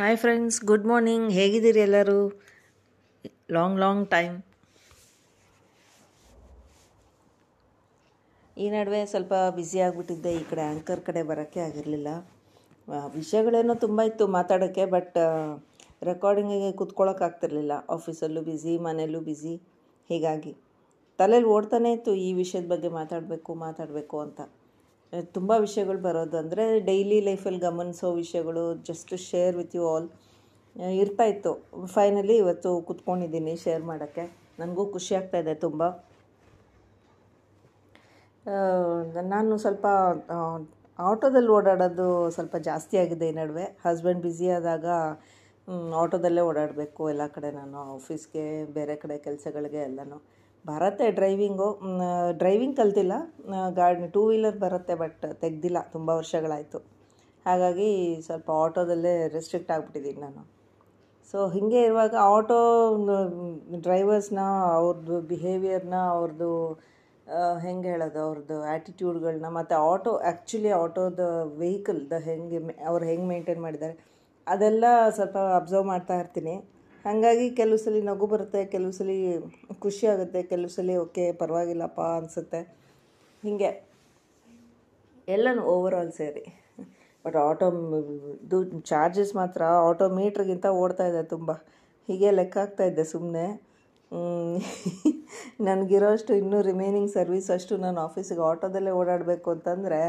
Hi friends good morning ಹೇಗಿದ್ದೀರಿ ಎಲ್ಲರೂ? Long long time ಈ ನಡುವೆ ಸ್ವಲ್ಪ ಬ್ಯುಸಿ ಆಗಿಬಿಟ್ಟಿದ್ದೆ. ಈ ಕಡೆ ಆ್ಯಂಕರ್ ಕಡೆ ಬರೋಕ್ಕೆ ಆಗಿರಲಿಲ್ಲ. ವಿಷಯಗಳೇನೋ ತುಂಬ ಇತ್ತು ಮಾತಾಡೋಕ್ಕೆ ಬಟ್ ರೆಕಾರ್ಡಿಂಗಿಗೆ ಕೂತ್ಕೊಳ್ಳೋಕ್ಕಾಗ್ತಿರ್ಲಿಲ್ಲ ಆಫೀಸಲ್ಲೂ ಬ್ಯುಸಿ ಮನೆಯಲ್ಲೂ ಬ್ಯುಸಿ ಹೀಗಾಗಿ ತಲೆಯಲ್ಲಿ ಓಡ್ತಾನೆ ಇತ್ತು ಈ ವಿಷಯದ ಬಗ್ಗೆ ಮಾತಾಡಬೇಕು ಮಾತಾಡಬೇಕು ಅಂತ. ತುಂಬ ವಿಷಯಗಳು ಬರೋದು ಅಂದರೆ ಡೈಲಿ ಲೈಫಲ್ಲಿ ಗಮನಿಸೋ ವಿಷಯಗಳು just share with you all ಇರ್ತಾಯಿತ್ತು ಫೈನಲಿ ಇವತ್ತು ಕೂತ್ಕೊಂಡಿದ್ದೀನಿ ಶೇರ್ ಮಾಡೋಕ್ಕೆ. ನನಗೂ ಖುಷಿ ಆಗ್ತಾಯಿದೆ ತುಂಬ. ನಾನು ಸ್ವಲ್ಪ ಆಟೋದಲ್ಲಿ ಓಡಾಡೋದು ಸ್ವಲ್ಪ ಜಾಸ್ತಿ ಆಗಿದೆ ಈ ನಡುವೆ. ಹಸ್ಬೆಂಡ್ ಬ್ಯುಸಿ ಆದಾಗ ಆಟೋದಲ್ಲೇ ಓಡಾಡಬೇಕು ಎಲ್ಲ ಕಡೆ ನಾನು ಆಫೀಸ್ಗೆ ಬೇರೆ ಕಡೆ ಕೆಲಸಗಳಿಗೆ ಎಲ್ಲನೂ. ಬರುತ್ತೆ ಡ್ರೈವಿಂಗು. ಡ್ರೈವಿಂಗ್ ಕಲ್ತಿಲ್ಲ. ಗಾಡಿ ಟೂ ವೀಲರ್ ಬರುತ್ತೆ ಬಟ್ ತೆಗ್ದಿಲ್ಲ, ತುಂಬ ವರ್ಷಗಳಾಯಿತು. ಹಾಗಾಗಿ ಸ್ವಲ್ಪ ಆಟೋದಲ್ಲೇ ರೆಸ್ಟ್ರಿಕ್ಟ್ ಆಗಿಬಿಟ್ಟಿದ್ದೀನಿ ನಾನು. ಸೊ ಹೀಗೆ ಇರುವಾಗ ಆಟೋ ಡ್ರೈವರ್ಸ್ನ ಅವ್ರದ್ದು ಬಿಹೇವಿಯರ್ನ ಅವ್ರದ್ದು ಹೆಂಗೆ ಹೇಳೋದು ಅವ್ರದ್ದು ಆ್ಯಟಿಟ್ಯೂಡ್ಗಳನ್ನ ಮತ್ತು ಆಟೋ ಆ್ಯಕ್ಚುಲಿ ಆಟೋದ ವೆಹಿಕಲ್ದ ಹೆಂಗೆ, ಅವ್ರು ಹೆಂಗೆ ಮೇಂಟೈನ್ ಮಾಡಿದ್ದಾರೆ, ಅದೆಲ್ಲ ಸ್ವಲ್ಪ ಅಬ್ಸರ್ವ್ ಮಾಡ್ತಾ ಇರ್ತೀನಿ. ಹಾಗಾಗಿ ಕೆಲವು ಸಲ ನಗು ಬರುತ್ತೆ, ಕೆಲವು ಸಲ ಖುಷಿ ಆಗುತ್ತೆ, ಕೆಲವು ಸಲ ಓಕೆ, ಪರವಾಗಿಲ್ಲಪ್ಪ ಅನಿಸುತ್ತೆ. ಹೀಗೆ ಎಲ್ಲನೂ ಓವರ್ ಆಲ್ ಸೇರಿ. ಬಟ್ ಆಟೋ ಇದು ಚಾರ್ಜಸ್ ಮಾತ್ರ ಆಟೋ ಮೀಟ್ರಿಗಿಂತ ಓಡ್ತಾ ಇದೆ ತುಂಬ. ಹೀಗೆ ಲೆಕ್ಕ ಆಗ್ತಾಯಿದ್ದೆ ಸುಮ್ಮನೆ ನನಗಿರೋಷ್ಟು ಇನ್ನೂ ರಿಮೈನಿಂಗ್ ಸರ್ವಿಸ್ ಅಷ್ಟು ನಾನು ಆಫೀಸಿಗೆ ಆಟೋದಲ್ಲೇ ಓಡಾಡಬೇಕು ಅಂತಂದರೆ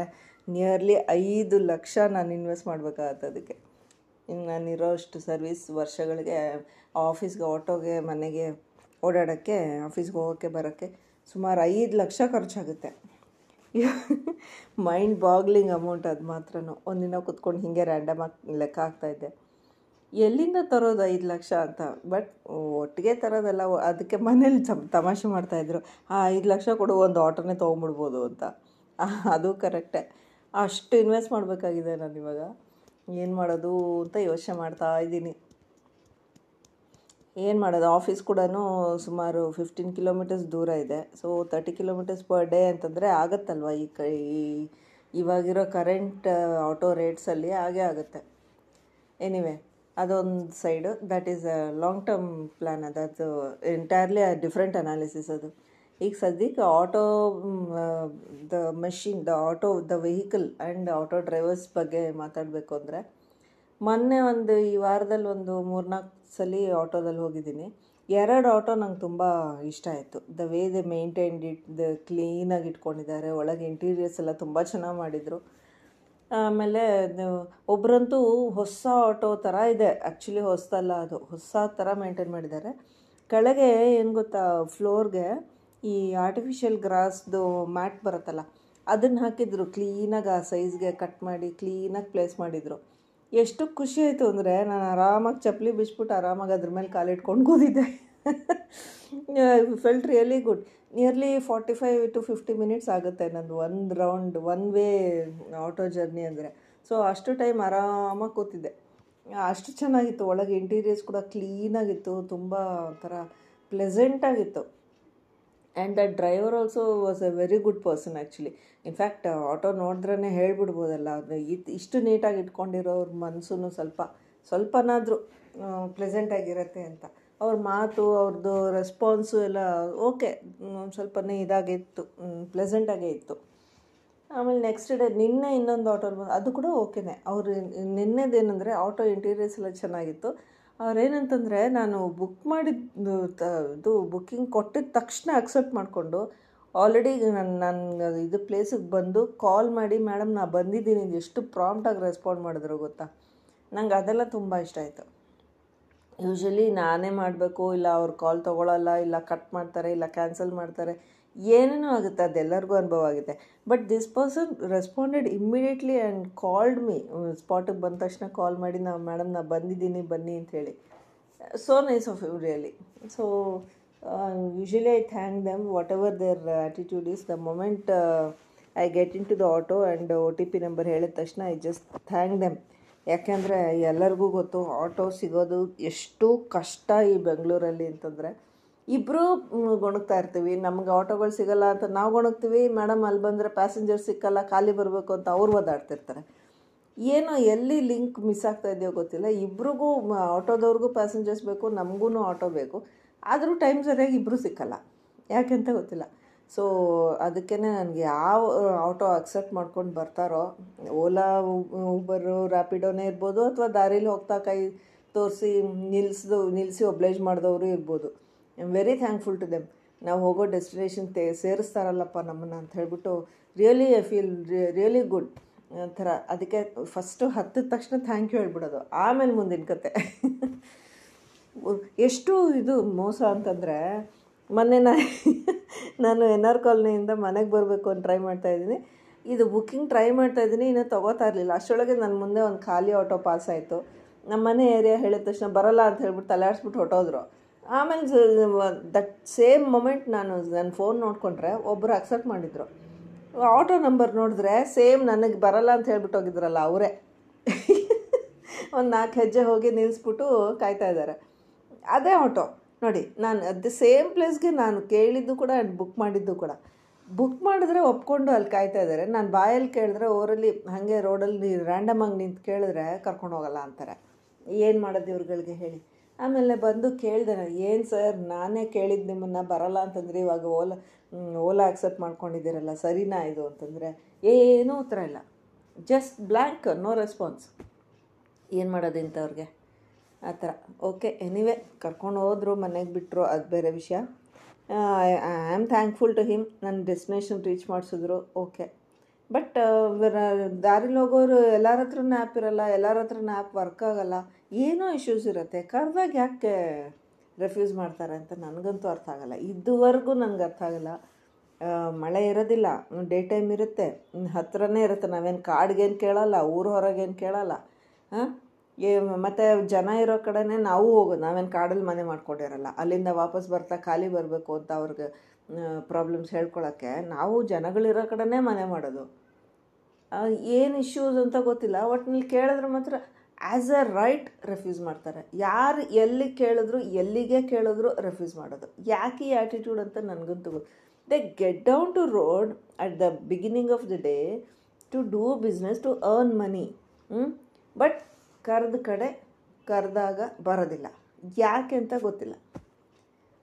ನಿಯರ್ಲಿ ಐದು ಲಕ್ಷ ನಾನು ಇನ್ವೆಸ್ಟ್ ಮಾಡಬೇಕಾಗತ್ತೆ ಅದಕ್ಕೆ. ಇನ್ನು ನಾನಿರೋ ಅಷ್ಟು ಸರ್ವಿಸ್ ವರ್ಷಗಳಿಗೆ ಆಫೀಸ್ಗೆ, ಆಟೋಗೆ, ಮನೆಗೆ ಓಡಾಡೋಕ್ಕೆ, ಆಫೀಸ್ಗೆ ಹೋಗೋಕ್ಕೆ, ಬರೋಕ್ಕೆ ಸುಮಾರು ಐದು ಲಕ್ಷ ಖರ್ಚಾಗುತ್ತೆ. ಮೈಂಡ್ ಬಾಗ್ಲಿಂಗ್ ಅಮೌಂಟ್ ಅದು ಮಾತ್ರ ಒಂದಿನ ಕುತ್ಕೊಂಡು ಹೀಗೆ ರ್ಯಾಂಡಮಾಗಿ ಲೆಕ್ಕ ಆಗ್ತಾಯಿದ್ದೆ ಎಲ್ಲಿಂದ ತರೋದು ಐದು ಲಕ್ಷ ಅಂತ? ಬಟ್ ಒಟ್ಟಿಗೆ ತರೋದಲ್ಲ, ಅದಕ್ಕೆ ಮನೇಲಿ ತಮಾಷೆ ಮಾಡ್ತಾಯಿದ್ರು ಆ ಐದು ಲಕ್ಷ ಕೊಡು, ಒಂದು ಆಟೋನೇ ತೊಗೊಂಬಿಡ್ಬೋದು ಅಂತ. ಅದು ಕರೆಕ್ಟೇ ಅಷ್ಟು ಇನ್ವೆಸ್ಟ್ ಮಾಡಬೇಕಾಗಿದೆ ನಾನು ಇವಾಗ ಏನು ಮಾಡೋದು ಅಂತ ಯೋಚನೆ ಮಾಡ್ತಾ ಇದ್ದೀನಿ. ಏನು ಮಾಡೋದು? ಆಫೀಸ್ ಕೂಡ ಸುಮಾರು ಫಿಫ್ಟೀನ್ ಕಿಲೋಮೀಟರ್ಸ್ ದೂರ ಇದೆ. So thirty kilometres per day ಅಂತಂದರೆ ಆಗುತ್ತಲ್ವ? ಈ ಕ, ಈ, ಇವಾಗಿರೋ ಕರೆಂಟ್ ಆಟೋ ರೇಟ್ಸಲ್ಲಿ ಹಾಗೇ ಆಗುತ್ತೆ. ಎನಿವೆ ಅದೊಂದು side that is long term plan ಅದು ಅದು ಎಂಟೈರ್ಲಿ ಡಿಫ್ರೆಂಟ್ ಅನಾಲಿಸಿಸ್ ಅದು. ಈಗ ಸದ್ಯಕ್ಕೆ auto the machine the auto the vehicle and auto drivers ಬಗ್ಗೆ ಮಾತಾಡಬೇಕು ಅಂದರೆ, ಮೊನ್ನೆ ಒಂದು ಈ ವಾರದಲ್ಲಿ ಒಂದು ಮೂರ್ನಾಲ್ಕು ಸಲ ಆಟೋದಲ್ಲಿ ಹೋಗಿದ್ದೀನಿ. ಎರಡು ಆಟೋ ನಂಗೆ ತುಂಬ ಇಷ್ಟ ಆಯಿತು. The way the maintained it the ಕ್ಲೀನಾಗಿ ಇಟ್ಕೊಂಡಿದ್ದಾರೆ, ಒಳಗೆ ಇಂಟೀರಿಯರ್ಸ್ ಎಲ್ಲ ತುಂಬ ಚೆನ್ನಾಗಿ ಮಾಡಿದರು. ಆಮೇಲೆ ಒಬ್ಬರಂತೂ ಹೊಸ ಆಟೋ ಥರ ಇದೆ. ಆ್ಯಕ್ಚುಲಿ ಹೊಸದಲ್ಲ ಅದು. ಹೊಸ ಥರ ಮೇಂಟೈನ್ ಮಾಡಿದ್ದಾರೆ. ಕೆಳಗೆ ಏನು ಗೊತ್ತಾ ಫ್ಲೋರ್ಗೆ ಈ ಆರ್ಟಿಫಿಷಿಯಲ್ ಗ್ರಾಸ್ದು ಮ್ಯಾಟ್ ಬರುತ್ತಲ್ಲ, ಅದನ್ನು ಹಾಕಿದ್ರು ಕ್ಲೀನಾಗಿ ಆ ಸೈಜ್ಗೆ ಕಟ್ ಮಾಡಿ ಕ್ಲೀನಾಗಿ ಪ್ಲೇಸ್ ಮಾಡಿದರು. ಎಷ್ಟು ಖುಷಿ ಆಯಿತು ಅಂದರೆ ನಾನು ಆರಾಮಾಗಿ ಚಪ್ಪಲಿ ಬಿಚ್ಬಿಟ್ಟು ಆರಾಮಾಗಿ ಅದ್ರ ಮೇಲೆ ಕಾಲಿಟ್ಕೊಂಡು ಕೂತಿದ್ದೆ. Felt really good nearly forty five to fifty minutes ಆಗುತ್ತೆ ನಂದು ಒಂದು round one way auto journey ಅಂದರೆ. ಸೊ ಅಷ್ಟು ಟೈಮ್ ಆರಾಮಾಗಿ ಕೂತಿದ್ದೆ. ಅಷ್ಟು ಚೆನ್ನಾಗಿತ್ತು. ಒಳಗೆ ಇಂಟೀರಿಯರ್ಸ್ ಕೂಡ ಕ್ಲೀನಾಗಿತ್ತು ತುಂಬ ಒಂಥರ ಪ್ಲೆಸೆಂಟಾಗಿತ್ತು and that driver also was a very good person actually in fact auto ನೋಡಿದ್ರೇ ಹೇಳ್ಬಿಡ್ಬೋದಲ್ಲ, ಅದು ಇಷ್ಟು ನೀಟಾಗಿ ಇಟ್ಕೊಂಡಿರೋರ ಮನಸ್ಸು ಸ್ವಲ್ಪ, ಸ್ವಲ್ಪನಾದರೂ ಪ್ಲೆಸೆಂಟಾಗಿರುತ್ತೆ ಅಂತ. ಅವ್ರ ಮಾತು ಅವ್ರದ್ದು ರೆಸ್ಪಾನ್ಸು ಎಲ್ಲ ಓಕೆ ಸ್ವಲ್ಪನೇ ಇದಾಗಿತ್ತು ಪ್ಲೆಸೆಂಟಾಗೇ ಇತ್ತು. ಆಮೇಲೆ ನೆಕ್ಸ್ಟ್ ಡೇ ನಿನ್ನೆ ಇನ್ನೊಂದು ಆಟೋ ಬಂದು ಅದು ಕೂಡ ಓಕೆನೇ ಅವರು ನಿನ್ನೆದೇನೆಂದರೆ ಆಟೋ ಇಂಟೀರಿಯರ್ಸ್ ಎಲ್ಲ ಚೆನ್ನಾಗಿತ್ತು. ಅವ್ರೇನಂತಂದರೆ, ನಾನು ಬುಕ್ ಮಾಡಿದ್ದು ಇದು ಬುಕ್ಕಿಂಗ್ ಕೊಟ್ಟಿದ ತಕ್ಷಣ ಅಕ್ಸೆಪ್ಟ್ ಮಾಡಿಕೊಂಡು ಆಲ್ರೆಡಿ ನಾನು ನನ್ನ ಇದು ಪ್ಲೇಸಿಗೆ ಬಂದು ಕಾಲ್ ಮಾಡಿ ಮೇಡಮ್ ನಾ ಬಂದಿದ್ದೀನಿ ಎಷ್ಟು ಪ್ರಾಂಪ್ಟಾಗಿ ರೆಸ್ಪಾಂಡ್ ಮಾಡಿದ್ರು ಗೊತ್ತಾ? ನಂಗೆ ಅದೆಲ್ಲ ತುಂಬ ಇಷ್ಟ ಆಯಿತು. ಯೂಶ್ವಲಿ ನಾನೇ ಮಾಡಬೇಕು, ಇಲ್ಲ ಅವ್ರು ಕಾಲ್ ತೊಗೊಳಲ್ಲ, ಇಲ್ಲ ಕಟ್ ಮಾಡ್ತಾರೆ, ಇಲ್ಲ ಕ್ಯಾನ್ಸಲ್ ಮಾಡ್ತಾರೆ. ಏನೇನೋ ಆಗುತ್ತೆ, ಅದೆಲ್ಲರಿಗೂ ಅನುಭವ ಆಗುತ್ತೆ. But this person responded immediately and called me ಸ್ಪಾಟಿಗೆ ಬಂದ ತಕ್ಷಣ ಕಾಲ್ ಮಾಡಿ ನಾವು ಮೇಡಮ್ ನಾ ಬಂದಿದ್ದೀನಿ, ಬನ್ನಿ ಅಂಥೇಳಿ so nice of you really so usually I thank them whatever their attitude is the moment I get into the auto and O T P number ಹೇಳಿದ ತಕ್ಷಣ ಐ ಜಸ್ಟ್ ಥ್ಯಾಂಕ್ ದೆಮ್ ಯಾಕೆಂದರೆ ಎಲ್ಲರಿಗೂ ಗೊತ್ತು auto ಸಿಗೋದು ಎಷ್ಟು ಕಷ್ಟ ಈ ಬೆಂಗಳೂರಲ್ಲಿ ಅಂತಂದರೆ. ಇಬ್ಬರೂ ಗೊಣಗ್ತಾ ಇರ್ತೀವಿ. ನಮ್ಗೆ ಆಟೋಗಳು ಸಿಗಲ್ಲ ಅಂತ ನಾವು ಗೊಣಗ್ತೀವಿ ಮೇಡಮ್ ಅಲ್ಲಿ ಬಂದರೆ ಪ್ಯಾಸೆಂಜರ್ ಸಿಕ್ಕಲ್ಲ, ಖಾಲಿ ಬರಬೇಕು ಅಂತ ಅವ್ರು ಓದಾಡ್ತಿರ್ತಾರೆ ಏನೋ ಎಲ್ಲಿ ಲಿಂಕ್ ಮಿಸ್ ಆಗ್ತಾ ಇದೆಯೋ ಗೊತ್ತಿಲ್ಲ. ಇಬ್ರಿಗೂ ಆಟೋದವ್ರಿಗೂ ಪ್ಯಾಸೆಂಜರ್ಸ್ ಬೇಕು ನಮಗೂ ಆಟೋ ಬೇಕು. ಆದರೂ ಟೈಮ್ ಸರಿಯಾಗಿ ಇಬ್ಬರು ಸಿಕ್ಕಲ್ಲ. ಯಾಕೆಂತ ಗೊತ್ತಿಲ್ಲ. ಸೊ ಅದಕ್ಕೇ ನನಗೆ ಯಾವ ಆಟೋ ಅಕ್ಸೆಪ್ಟ್ ಮಾಡ್ಕೊಂಡು ಬರ್ತಾರೋ, ಓಲಾ ಊಬರು ರ್ಯಾಪಿಡೋನೇ ಇರ್ಬೋದು ಅಥವಾ ದಾರೀಲಿ ಹೋಗ್ತಾ ಕೈ ತೋರಿಸಿ ನಿಲ್ಲಿಸ್ದು ನಿಲ್ಲಿಸಿ ಒಬ್ಲೇಜ್ ಮಾಡಿದವರು ಇರ್ಬೋದು. I am very thankful to them ನಾವು ಹೋಗೋ ಡೆಸ್ಟಿನೇಷನ್ ತೆ ಸೇರಿಸ್ತಾರಲ್ಲಪ್ಪ ನಮ್ಮನ್ನು ಅಂತ ಹೇಳ್ಬಿಟ್ಟು really I feel really good ಒಂಥರ ಅದಕ್ಕೆ ಫಸ್ಟು ಹತ್ತಿದ ತಕ್ಷಣ ಥ್ಯಾಂಕ್ ಯು ಹೇಳ್ಬಿಡೋದು. ಆಮೇಲೆ ಮುಂದಿನ ಕತೆ. ಎಷ್ಟು ಇದು ಮೋಸ ಅಂತಂದರೆ ಮೊನ್ನೆ ನಾ ನಾನು ಎನ್ ಆರ್ ಕಾಲೋನಿಯಿಂದ ಮನೆಗೆ ಬರಬೇಕು ಅಂತ ಟ್ರೈ ಮಾಡ್ತಾ ಇದ್ದೀನಿ. ಇದು ಬುಕ್ಕಿಂಗ್ ಟ್ರೈ ಮಾಡ್ತಾ ಇದ್ದೀನಿ, ಇನ್ನೂ ತೊಗೋತಾ ಇರಲಿಲ್ಲ. ಅಷ್ಟರೊಳಗೆ ನನ್ನ ಮುಂದೆ ಒಂದು ಖಾಲಿ ಆಟೋ ಪಾಸ್ ಆಯಿತು. ನಮ್ಮ ಮನೆ ಏರಿಯಾ ಹೇಳಿದ ತಕ್ಷಣ ಬರಲ್ಲ ಅಂತ ಹೇಳ್ಬಿಟ್ಟು ತಲೆಯಾಡ್ಸ್ಬಿಟ್ಟು ಹೊಟ್ಟೋದ್ರು ಆಮೇಲೆ ದಟ್ ಸೇಮ್ ಮೊಮೆಂಟ್ ನಾನು ನನ್ನ ಫೋನ್ ನೋಡಿಕೊಂಡ್ರೆ ಒಬ್ಬರು ಅಕ್ಸೆಪ್ಟ್ ಮಾಡಿದ್ರು. ಆಟೋ ನಂಬರ್ ನೋಡಿದ್ರೆ ಸೇಮ್ ನನಗೆ ಬರಲ್ಲ ಅಂತ ಹೇಳ್ಬಿಟ್ಟು ಹೋಗಿದ್ರಲ್ಲ ಅವರೇ. ಒಂದು ನಾಲ್ಕು ಹೆಜ್ಜೆ ಹೋಗಿ ನಿಲ್ಲಿಸ್ಬಿಟ್ಟು ಕಾಯ್ತಾ ಇದ್ದಾರೆ ಅದೇ ಆಟೋ. ನೋಡಿ, ನಾನು ಅದು ಸೇಮ್ ಪ್ಲೇಸ್ಗೆ ನಾನು ಕೇಳಿದ್ದು ಕೂಡ ಆ್ಯಂಡ್ ಬುಕ್ ಮಾಡಿದ್ದು ಕೂಡ. ಬುಕ್ ಮಾಡಿದ್ರೆ ಒಪ್ಕೊಂಡು ಅಲ್ಲಿ ಕಾಯ್ತಾ ಇದ್ದಾರೆ ನಾನು ಬಾಯಲ್ಲಿ ಕೇಳಿದ್ರೆ ಓರಲ್ಲಿ ಹಾಗೆ ರೋಡಲ್ಲಿ ರ್ಯಾಂಡಮ್ ಆಗಿ ನಿಂತು ಕೇಳಿದ್ರೆ ಕರ್ಕೊಂಡು ಹೋಗಲ್ಲ ಅಂತಾರೆ. ಏನು ಮಾಡೋದು ಇವ್ರುಗಳಿಗೆ ಹೇಳಿ. ಆಮೇಲೆ ಬಂದು ಕೇಳಿದೆ ನಾನು, ಏನು ಸರ್, ನಾನೇ ಕೇಳಿದ್ದು ನಿಮ್ಮನ್ನು ಬರಲ್ಲ ಅಂತಂದರೆ ಇವಾಗ ಓಲಾ ಓಲಾ ಆಕ್ಸೆಪ್ಟ್ ಮಾಡ್ಕೊಂಡಿದ್ದೀರಲ್ಲ, ಸರಿನಾ ಇದು? ಅಂತಂದರೆ, ಏನೂ ಉತ್ತರ ಇಲ್ಲ. ಜಸ್ಟ್ ಬ್ಲ್ಯಾಂಕ್ ನೋ ರೆಸ್ಪಾನ್ಸ್ ಏನು ಮಾಡೋದು ಇಂಥವ್ರಿಗೆ? ಆ ಥರ. ಓಕೆ ಎನಿವೆ ಕರ್ಕೊಂಡು ಹೋದರು, ಮನೆಗೆ ಬಿಟ್ಟರು ಅದು ಬೇರೆ ವಿಷಯ. I am thankful to him ನನ್ನ ಡೆಸ್ಟಿನೇಷನ್ ರೀಚ್ ಮಾಡಿಸಿದ್ರು ಓಕೆ ಬಟ್ ದಾರಿಲಿ ಹೋಗೋರು ಎಲ್ಲರ ಹತ್ರನೂ ಆ್ಯಪ್ ಇರಲ್ಲ, ಎಲ್ಲರ ಹತ್ರನೂ ಆ್ಯಪ್ ವರ್ಕ್ ಆಗಲ್ಲ. ಏನೋ ಇಶ್ಯೂಸ್ ಇರುತ್ತೆ. ಕರೆದಾಗ ಯಾಕೆ ರೆಫ್ಯೂಸ್ ಮಾಡ್ತಾರೆ ಅಂತ ನನಗಂತೂ ಅರ್ಥ ಆಗಲ್ಲ. ಇದುವರೆಗೂ ನನಗೆ ಅರ್ಥ ಆಗಲ್ಲ. ಮಳೆ ಇರೋದಿಲ್ಲ. ಡೇ ಟೈಮ್ ಇರುತ್ತೆ. ಹತ್ತಿರನೇ ಇರುತ್ತೆ. ನಾವೇನು ಕಾಡ್ಗೇನು ಕೇಳಲ್ಲ. ಊರು ಹೊರಗೇನು ಕೇಳಲ್ಲ. ಹಾಂ ಮತ್ತು ಜನ ಇರೋ ಕಡೆನೇ ನಾವು ಹೋಗೋದು ನಾವೇನು ಕಾಡಲ್ಲಿ ಮನೆ ಮಾಡ್ಕೊಂಡಿರಲ್ಲ. ಅಲ್ಲಿಂದ ವಾಪಸ್ ಬರ್ತಾ ಖಾಲಿ ಬರಬೇಕು ಅಂತ ಅವ್ರಿಗೆ ಪ್ರಾಬ್ಲಮ್ಸ್ ಹೇಳ್ಕೊಳ್ಳೋಕ್ಕೆ ನಾವು ಜನಗಳಿರೋ ಕಡೆನೇ ಮನೆ ಮಾಡೋದು. ಏನು ಇಶ್ಯೂಸ್ ಅಂತ ಗೊತ್ತಿಲ್ಲ. ಒಟ್ಟಿನಲ್ಲಿ ಕೇಳಿದ್ರೆ ಮಾತ್ರ ಆ್ಯಸ್ ಅ ರೈಟ್ ರೆಫ್ಯೂಸ್ ಮಾಡ್ತಾರೆ. ಯಾರು ಎಲ್ಲಿ ಕೇಳಿದ್ರು, ಎಲ್ಲಿಗೆ ಕೇಳಿದ್ರು ರೆಫ್ಯೂಸ್ ಮಾಡೋದು. ಯಾಕೆ ಈ ಆ್ಯಟಿಟ್ಯೂಡ್ ಅಂತ ನನಗಂತೂ ಗೊತ್ತು. They get down to road at the beginning of the day to do business to earn money but ಕರೆದ ಕಡೆ ಕರೆದಾಗ ಬರೋದಿಲ್ಲ. ಯಾಕೆ ಅಂತ ಗೊತ್ತಿಲ್ಲ.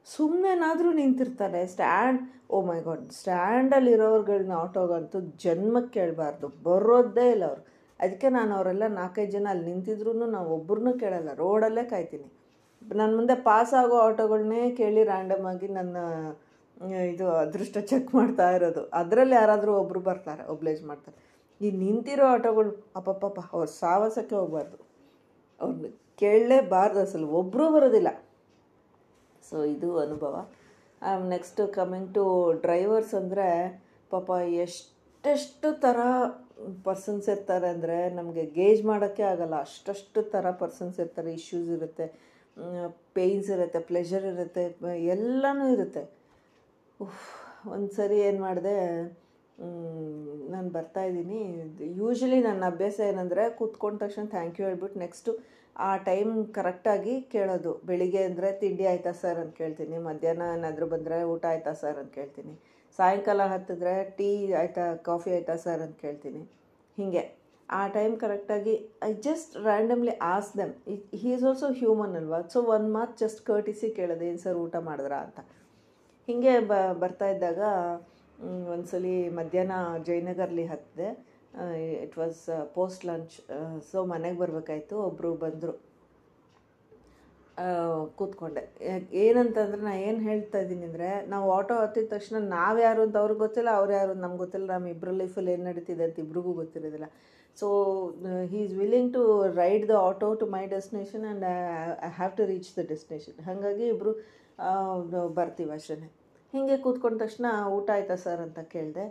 ಸುಮ್ಮನೆನಾದರೂ ನಿಂತಿರ್ತಾರೆ. ಸ್ಟ್ಯಾಂಡ್ ಓ ಮೈ ಗಾಡ್ ಸ್ಟ್ಯಾಂಡಲ್ಲಿರೋರ್ಗಳನ್ನ ಆಟೋಗಂತೂ ಜನ್ಮಕ್ಕೆ ಕೇಳಬಾರ್ದು. ಬರೋದೇ ಇಲ್ಲ ಅವರು. ಅದಕ್ಕೆ ನಾನು ಅವರೆಲ್ಲ ನಾಲ್ಕೈದು ಜನ ಅಲ್ಲಿ ನಿಂತಿದ್ರು ನಾವು ಒಬ್ಬರನ್ನೂ ಕೇಳಲ್ಲ ರೋಡಲ್ಲೇ ಕಾಯ್ತೀನಿ. ನನ್ನ ಮುಂದೆ ಪಾಸ್ ಆಗೋ ಆಟೋಗಳನ್ನೇ ಕೇಳಿ ರ್ಯಾಂಡಮ್ ಆಗಿ ನನ್ನ ಇದು ಅದೃಷ್ಟ ಚೆಕ್ ಮಾಡ್ತಾ ಇರೋದು. ಅದರಲ್ಲಿ ಯಾರಾದರೂ ಒಬ್ಬರು ಬರ್ತಾರೆ ಒಬ್ಲೇಜ್ ಮಾಡ್ತಾರೆ. ಈ ನಿಂತಿರೋ ಆಟೋಗಳು ಅಪ್ಪಪ್ಪಪ್ಪ ಅವ್ರ ಸಾಹಸಕ್ಕೆ ಹೋಗ್ಬಾರ್ದು. ಅವ್ರನ್ನ ಕೇಳಲೇಬಾರ್ದು ಅಸಲು ಒಬ್ಬರೂ ಬರೋದಿಲ್ಲ. ಸೊ ಇದು ಅನುಭವ. ನೆಕ್ಸ್ಟು ಕಮಿಂಗ್ ಟು ಡ್ರೈವರ್ಸ್ ಅಂದರೆ, ಪಾಪ ಎಷ್ಟೆಷ್ಟು ಥರ ಪರ್ಸನ್ಸ್ ಇರ್ತಾರೆ ಅಂದರೆ ನಮಗೆ ಗೇಜ್ ಮಾಡೋಕ್ಕೆ ಆಗಲ್ಲ. ಅಷ್ಟಷ್ಟು ಥರ ಪರ್ಸನ್ಸ್ ಇರ್ತಾರೆ. ಇಶ್ಯೂಸ್ ಇರುತ್ತೆ. ಪೇಯ್ನ್ಸ್ ಇರುತ್ತೆ ಪ್ಲೆಷರ್ ಇರುತ್ತೆ, ಎಲ್ಲನೂ ಇರುತ್ತೆ. ಒಂದು ಸರಿ ಏನು ಮಾಡಿದೆ ನಾನು ಬರ್ತಾಯಿದ್ದೀನಿ ಯೂಶ್ವಲಿ ನನ್ನ ಅಭ್ಯಾಸ ಏನಂದರೆ ಕೂತ್ಕೊಂಡ ತಕ್ಷಣ ಥ್ಯಾಂಕ್ ಯು ಹೇಳ್ಬಿಟ್ಟು ನೆಕ್ಸ್ಟು ಆ ಟೈಮ್ ಕರೆಕ್ಟಾಗಿ ಕೇಳೋದು. ಬೆಳಿಗ್ಗೆ ಅಂದರೆ ತಿಂಡಿ ಆಯಿತಾ ಸರ್ ಅಂತ ಕೇಳ್ತೀನಿ. ಮಧ್ಯಾಹ್ನ ಏನಾದರೂ ಬಂದರೆ ಊಟ ಆಯಿತಾ ಸರ್ ಅಂತ ಕೇಳ್ತೀನಿ. ಸಾಯಂಕಾಲ ಹತ್ತಿದ್ರೆ ಟೀ ಆಯಿತಾ ಕಾಫಿ ಆಯಿತಾ ಸರ್ ಅಂತ ಕೇಳ್ತೀನಿ. ಹೀಗೆ. ಆ ಟೈಮ್ ಕರೆಕ್ಟಾಗಿ I just randomly ask them he is also human ಅಲ್ವಾ? ಸೊ ಒಂದು ಮಾತು ಜಸ್ಟ್ ಕರ್ಟಿಸಿ ಕೇಳಿದೆ, ಏನು ಸರ್ ಊಟ ಮಾಡಿದ್ರಾ ಅಂತ. ಹೀಗೆ ಬ, ಬರ್ತಾ ಇದ್ದಾಗ ಒಂದ್ಸಲಿ ಮಧ್ಯಾಹ್ನ ಜಯನಗರ್ಲಿ ಹತ್ತಿದೆ it was post lunch so ಮನೆಗೆ ಬರಬೇಕಾಯ್ತು ಒಬ್ಬರು ಬಂದರು. ಕೂತ್ಕೊಂಡೆ. ಏನಂತಂದ್ರೆ ನಾನು ಏನು ಹೇಳ್ತಾ ಇದ್ದೀನಿ ಅಂದರೆ, ನಾವು ಆಟೋ ಹತ್ತಿದ ತಕ್ಷಣ ನಾವು ಯಾರು ಅಂತ ಅವ್ರಿಗೆ ಗೊತ್ತಿಲ್ಲ, ಅವ್ರು ಯಾರು ಅಂತ ನಮ್ಗೆ ಗೊತ್ತಿಲ್ಲ. ನಮ್ಮ ಇಬ್ಬರ ಲೈಫಲ್ಲಿ ಏನು ನಡೀತಿದೆ ಅಂತ ಇಬ್ರಿಗೂ ಗೊತ್ತಿರೋದಿಲ್ಲ. So he is willing to ride the auto to my destination and I have to reach the destination ಹಾಗಾಗಿ ಇಬ್ಬರು ಬರ್ತೀವಿ ಅಷ್ಟೇ ಹೀಗೆ ಕೂತ್ಕೊಂಡ ತಕ್ಷಣ ಊಟ ಆಯ್ತಾ ಸರ್ ಅಂತ ಕೇಳಿದೆ.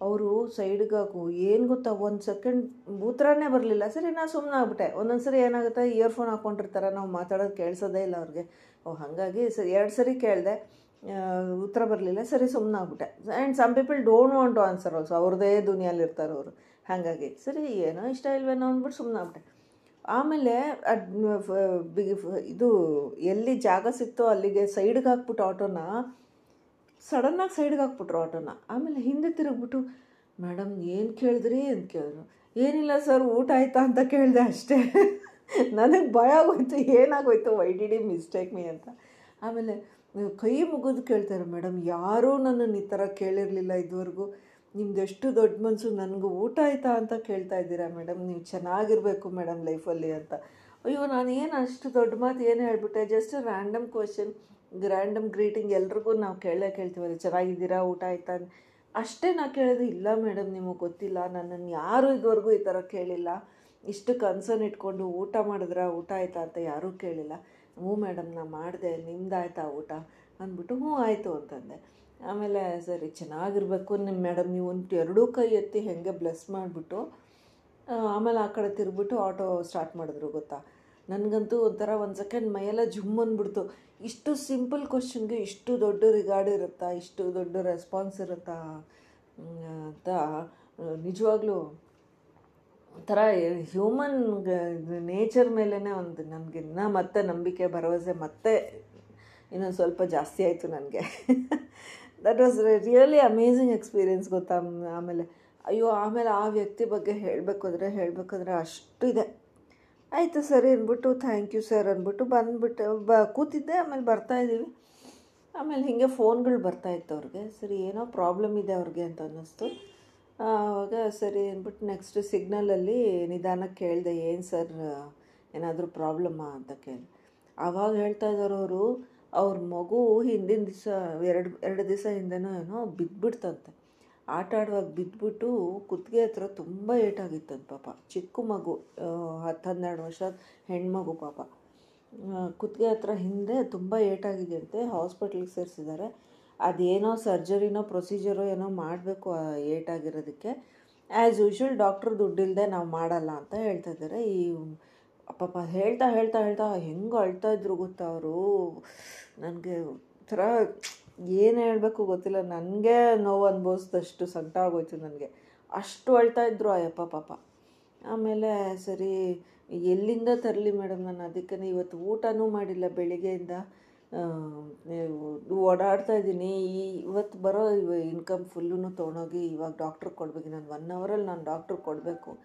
ಅವರು ಸೈಡ್ಗೆ ಏನು ಗೊತ್ತಾ, ಒಂದು ಸೆಕೆಂಡ್ ಉತ್ತರನೇ ಬರಲಿಲ್ಲ. ಸರಿ ನಾನು ಸುಮ್ಮನೆ ಆಗ್ಬಿಟ್ಟೆ. ಒಂದೊಂದು ಸರಿ ಏನಾಗುತ್ತೆ ಇಯರ್ಫೋನ್ ಹಾಕ್ಕೊಂಡಿರ್ತಾರೆ ನಾವು ಮಾತಾಡೋದು ಕೇಳಿಸೋದೇ ಇಲ್ಲ ಅವ್ರಿಗೆ. ಓ, ಹಾಗಾಗಿ ಸರಿ, ಎರಡು ಸರಿ ಕೇಳಿದೆ. ಉತ್ತರ ಬರಲಿಲ್ಲ. ಸರಿ ಸುಮ್ಮನೆ ಆಗ್ಬಿಟ್ಟೆ. And some people don't want to answer also ಅವ್ರದ್ದೇ ದುನಿಯಲ್ಲಿ ಇರ್ತಾರೆ ಅವರು. ಹಾಗಾಗಿ ಸರಿ, ಏನೋ ಇಷ್ಟ ಇಲ್ವೇನೋ ಅಂದ್ಬಿಟ್ಟು ಸುಮ್ಮನೆ ಆಗ್ಬಿಟ್ಟೆ. ಆಮೇಲೆ ಅದು ಇದು ಎಲ್ಲಿ ಜಾಗ ಸಿಕ್ತೋ ಅಲ್ಲಿಗೆ ಸೈಡ್ಗೆ ಹಾಕ್ಬಿಟ್ಟು ಆಟೋನ ಸಡನ್ನಾಗಿ ಸೈಡ್ಗೆ ಹಾಕ್ಬಿಟ್ರು ಆಟೋನ ಆಮೇಲೆ ಹಿಂದೆ ತಿರುಗ್ಬಿಟ್ಟು ಮೇಡಮ್ ಏನು ಕೇಳಿದ್ರಿ? ಅಂತ ಕೇಳಿದ್ರು. ಏನಿಲ್ಲ ಸರ್, ಊಟ ಆಯ್ತಾ ಅಂತ ಕೇಳಿದೆ ಅಷ್ಟೇ. ನನಗೆ ಭಯ ಆಗೋಯ್ತು. ಏನಾಗೋಯ್ತು? Why D D mistake me ಅಂತ. ಆಮೇಲೆ, ಕೈ ಮುಗಿದು ಕೇಳ್ತಾರೆ ಮೇಡಮ್ ಯಾರೂ ನನ್ನನ್ನು ಈ ಥರ ಕೇಳಿರಲಿಲ್ಲ ಇದುವರೆಗೂ. ನಿಮ್ದು ಎಷ್ಟು ದೊಡ್ಡ ಮನಸ್ಸು ನನಗೂ ಊಟ ಆಯ್ತಾ ಅಂತ ಕೇಳ್ತಾ ಇದ್ದೀರಾ ಮೇಡಮ್ ನೀವು ಚೆನ್ನಾಗಿರಬೇಕು ಮೇಡಮ್ ಲೈಫಲ್ಲಿ ಅಂತ. ಅಯ್ಯೋ ನಾನು ಏನು ಅಷ್ಟು ದೊಡ್ಡ ಮಾತು ಏನು ಹೇಳ್ಬಿಟ್ಟೆ just random question random greeting ಎಲ್ರಿಗೂ ನಾವು ಕೇಳೇ ಕೇಳ್ತೀವಲ್ಲ ಚೆನ್ನಾಗಿದ್ದೀರಾ? ಊಟ ಆಯ್ತಾ? ಅಷ್ಟೇ ನಾ ಕೇಳಿದೆ, ಇಲ್ಲ ಮೇಡಮ್ ನಿಮಗೆ ಗೊತ್ತಿಲ್ಲ. ನನ್ನನ್ನು ಯಾರೂ ಇದುವರೆಗೂ ಈ ಥರ ಕೇಳಿಲ್ಲ. ಇಷ್ಟು ಕನ್ಸರ್ನ್ ಇಟ್ಕೊಂಡು ಊಟ ಮಾಡಿದ್ರ? ಊಟ ಆಯ್ತಾ? ಅಂತ ಯಾರೂ ಕೇಳಿಲ್ಲ. ಹ್ಞೂ ಮೇಡಮ್ ನಾ ಮಾಡಿದೆ. ನಿಮ್ದಾಯ್ತಾ ಊಟ? ಅಂದ್ಬಿಟ್ಟು, ಹ್ಞೂ, ಆಯಿತು, ಅಂತಂದೆ. ಆಮೇಲೆ, ಸರಿ, ಚೆನ್ನಾಗಿರ್ಬೇಕು. ನಿಮ್ಮ ಮೇಡಮ್ ನೀವು ಒಂದು ಎರಡೂ ಕೈ ಎತ್ತಿ ಹೆಂಗೆ ಬ್ಲೆಸ್ ಮಾಡಿಬಿಟ್ಟು ಆಮೇಲೆ ಆ ಕಡೆ ತಿರುಗ್ಬಿಟ್ಟು ಆಟೋ ಸ್ಟಾರ್ಟ್ ಮಾಡಿದ್ರು, ಗೊತ್ತಾ? ನನಗಂತೂ ಒಂಥರ ಒಂದು ಸೆಕೆಂಡ್ ಮೈಯೆಲ್ಲ ಜುಮ್ ಅಂದ್ಬಿಡ್ತು. ಇಷ್ಟು ಸಿಂಪಲ್ ಕ್ವಶನ್ಗೆ ಇಷ್ಟು ದೊಡ್ಡ ರಿಗಾರ್ಡ್ ಇರುತ್ತಾ, ಇಷ್ಟು ದೊಡ್ಡ ರೆಸ್ಪಾನ್ಸ್ ಇರುತ್ತಾ ಅಂತ ನಿಜವಾಗ್ಲೂ ಒಂಥರ ಹ್ಯೂಮನ್ ನೇಚರ್ ಮೇಲೇ ಒಂದು ನನಗೆ ಇನ್ನೂ ಮತ್ತೆ ನಂಬಿಕೆ, ಭರವಸೆ ಮತ್ತೆ ಇನ್ನೊಂದು ಸ್ವಲ್ಪ ಜಾಸ್ತಿ ಆಯಿತು ನನಗೆ. That was really amazing experience ಗೊತ್ತಾ, ಆಮೇಲೆ. ಅಯ್ಯೋ, ಆಮೇಲೆ ಆ ವ್ಯಕ್ತಿ ಬಗ್ಗೆ ಹೇಳಬೇಕಾದ್ರೆ ಹೇಳಬೇಕಾದ್ರೆ ಅಷ್ಟು ಇದೆ. ಆಯಿತು ಸರ್ ಅಂದ್ಬಿಟ್ಟು ಥ್ಯಾಂಕ್ ಯು ಸರ್ ಅಂದ್ಬಿಟ್ಟು ಬಂದ್ಬಿಟ್ಟು, ಬ, ಕೂತಿದ್ದೆ, ಆಮೇಲೆ ಬರ್ತಾಯಿದ್ದೀವಿ ಆಮೇಲೆ ಹೀಗೆ ಫೋನ್ಗಳು ಬರ್ತಾಯಿತ್ತು ಅವ್ರಿಗೆ. ಸರಿ, ಏನೋ ಪ್ರಾಬ್ಲಮ್ ಇದೆ ಅವ್ರಿಗೆ ಅಂತ ಅನ್ನಿಸ್ತು. ಆವಾಗ ಸರಿ ಅಂದ್ಬಿಟ್ಟು ನೆಕ್ಸ್ಟ್ ಸಿಗ್ನಲಲ್ಲಿ ನಿಧಾನಕ್ಕೆ ಕೇಳಿದೆ, ಏನು ಸರ್ ಏನಾದರೂ ಪ್ರಾಬ್ಲಮ್ಮಾ ಅಂತ ಕೇಳಿ ಆವಾಗ ಹೇಳ್ತಾ ಇದ್ದಾರೆ ಅವರು, ಅವ್ರ ಮಗು ಹಿಂದಿನ ದಿವಸ, ಎರಡು ಎರಡು ದಿವಸ ಹಿಂದೆನೋ ಏನೋ ಬಿದ್ದುಬಿಡ್ತಂತೆ ಆಟ ಆಡುವಾಗ ಬಿದ್ದುಬಿಟ್ಟು ಕುತ್ತಿಗೆ ಹತ್ರ ತುಂಬ ಏಟಾಗಿತ್ತಂತೆ ಪಾಪ. ಚಿಕ್ಕ ಮಗು ಹತ್ತು ಹನ್ನೆರಡು ವರ್ಷದ ಹೆಣ್ಮಗು ಪಾಪ. ಕುತ್ತಿಗೆ ಹತ್ರ ಹಿಂದೆ ತುಂಬ ಏಟಾಗಿದೆಯಂತೆ, ಹಾಸ್ಪಿಟ್ಲಿಗೆ ಸೇರಿಸಿದ್ದಾರೆ. ಅದೇನೋ ಸರ್ಜರಿನೋ ಪ್ರೊಸೀಜರೋ ಏನೋ ಮಾಡಬೇಕು ಏಟಾಗಿರೋದಕ್ಕೆ. ಆ್ಯಸ್ ಯೂಶ್ವಲ್ ಡಾಕ್ಟ್ರ್ ದುಡ್ಡಿಲ್ಲದೆ ನಾವು ಮಾಡಲ್ಲ ಅಂತ ಹೇಳ್ತಾ ಇದ್ದಾರೆ. ಈ, ಪಾಪ ಹೇಳ್ತಾ ಹೇಳ್ತಾ ಹೇಳ್ತಾ ಹೆಂಗೆ ಅಳ್ತಾ ಇದ್ರು ಗೊತ್ತಾ ಅವರು? ನನಗೆ ಥರ ಏನು ಹೇಳಬೇಕು ಗೊತ್ತಿಲ್ಲ. ನನಗೆ ನೋವು ಅನುಭವಿಸಿದಷ್ಟು ಸಂಕಟ ಆಗೋಯ್ತು ನನಗೆ. ಅಷ್ಟು ಅಳ್ತಾ ಇದ್ರು ಅಯ್ಯಪ್ಪ ಪಾಪ. ಆಮೇಲೆ ಸರಿ, ಎಲ್ಲಿಂದ ತರಲಿ ಮೇಡಮ್ ನಾನು? ಅದಕ್ಕೆ ಇವತ್ತು ಊಟನೂ ಮಾಡಿಲ್ಲ ಬೆಳಿಗ್ಗೆಯಿಂದ. ಓಡಾಡ್ತಾ ಇದ್ದೀನಿ. ಈ, ಇವತ್ತು ಬರೋ ಇನ್ಕಮ್ ಫುಲ್ಲೂ ತೊಗೊಂಡೋಗಿ ಇವಾಗ ಡಾಕ್ಟ್ರಿಗೆ ಕೊಡಬೇಕು. ನಾನು ಒನ್ ಅವರಲ್ಲಿ ನಾನು ಡಾಕ್ಟ್ರ್ ಕೊಡಬೇಕು.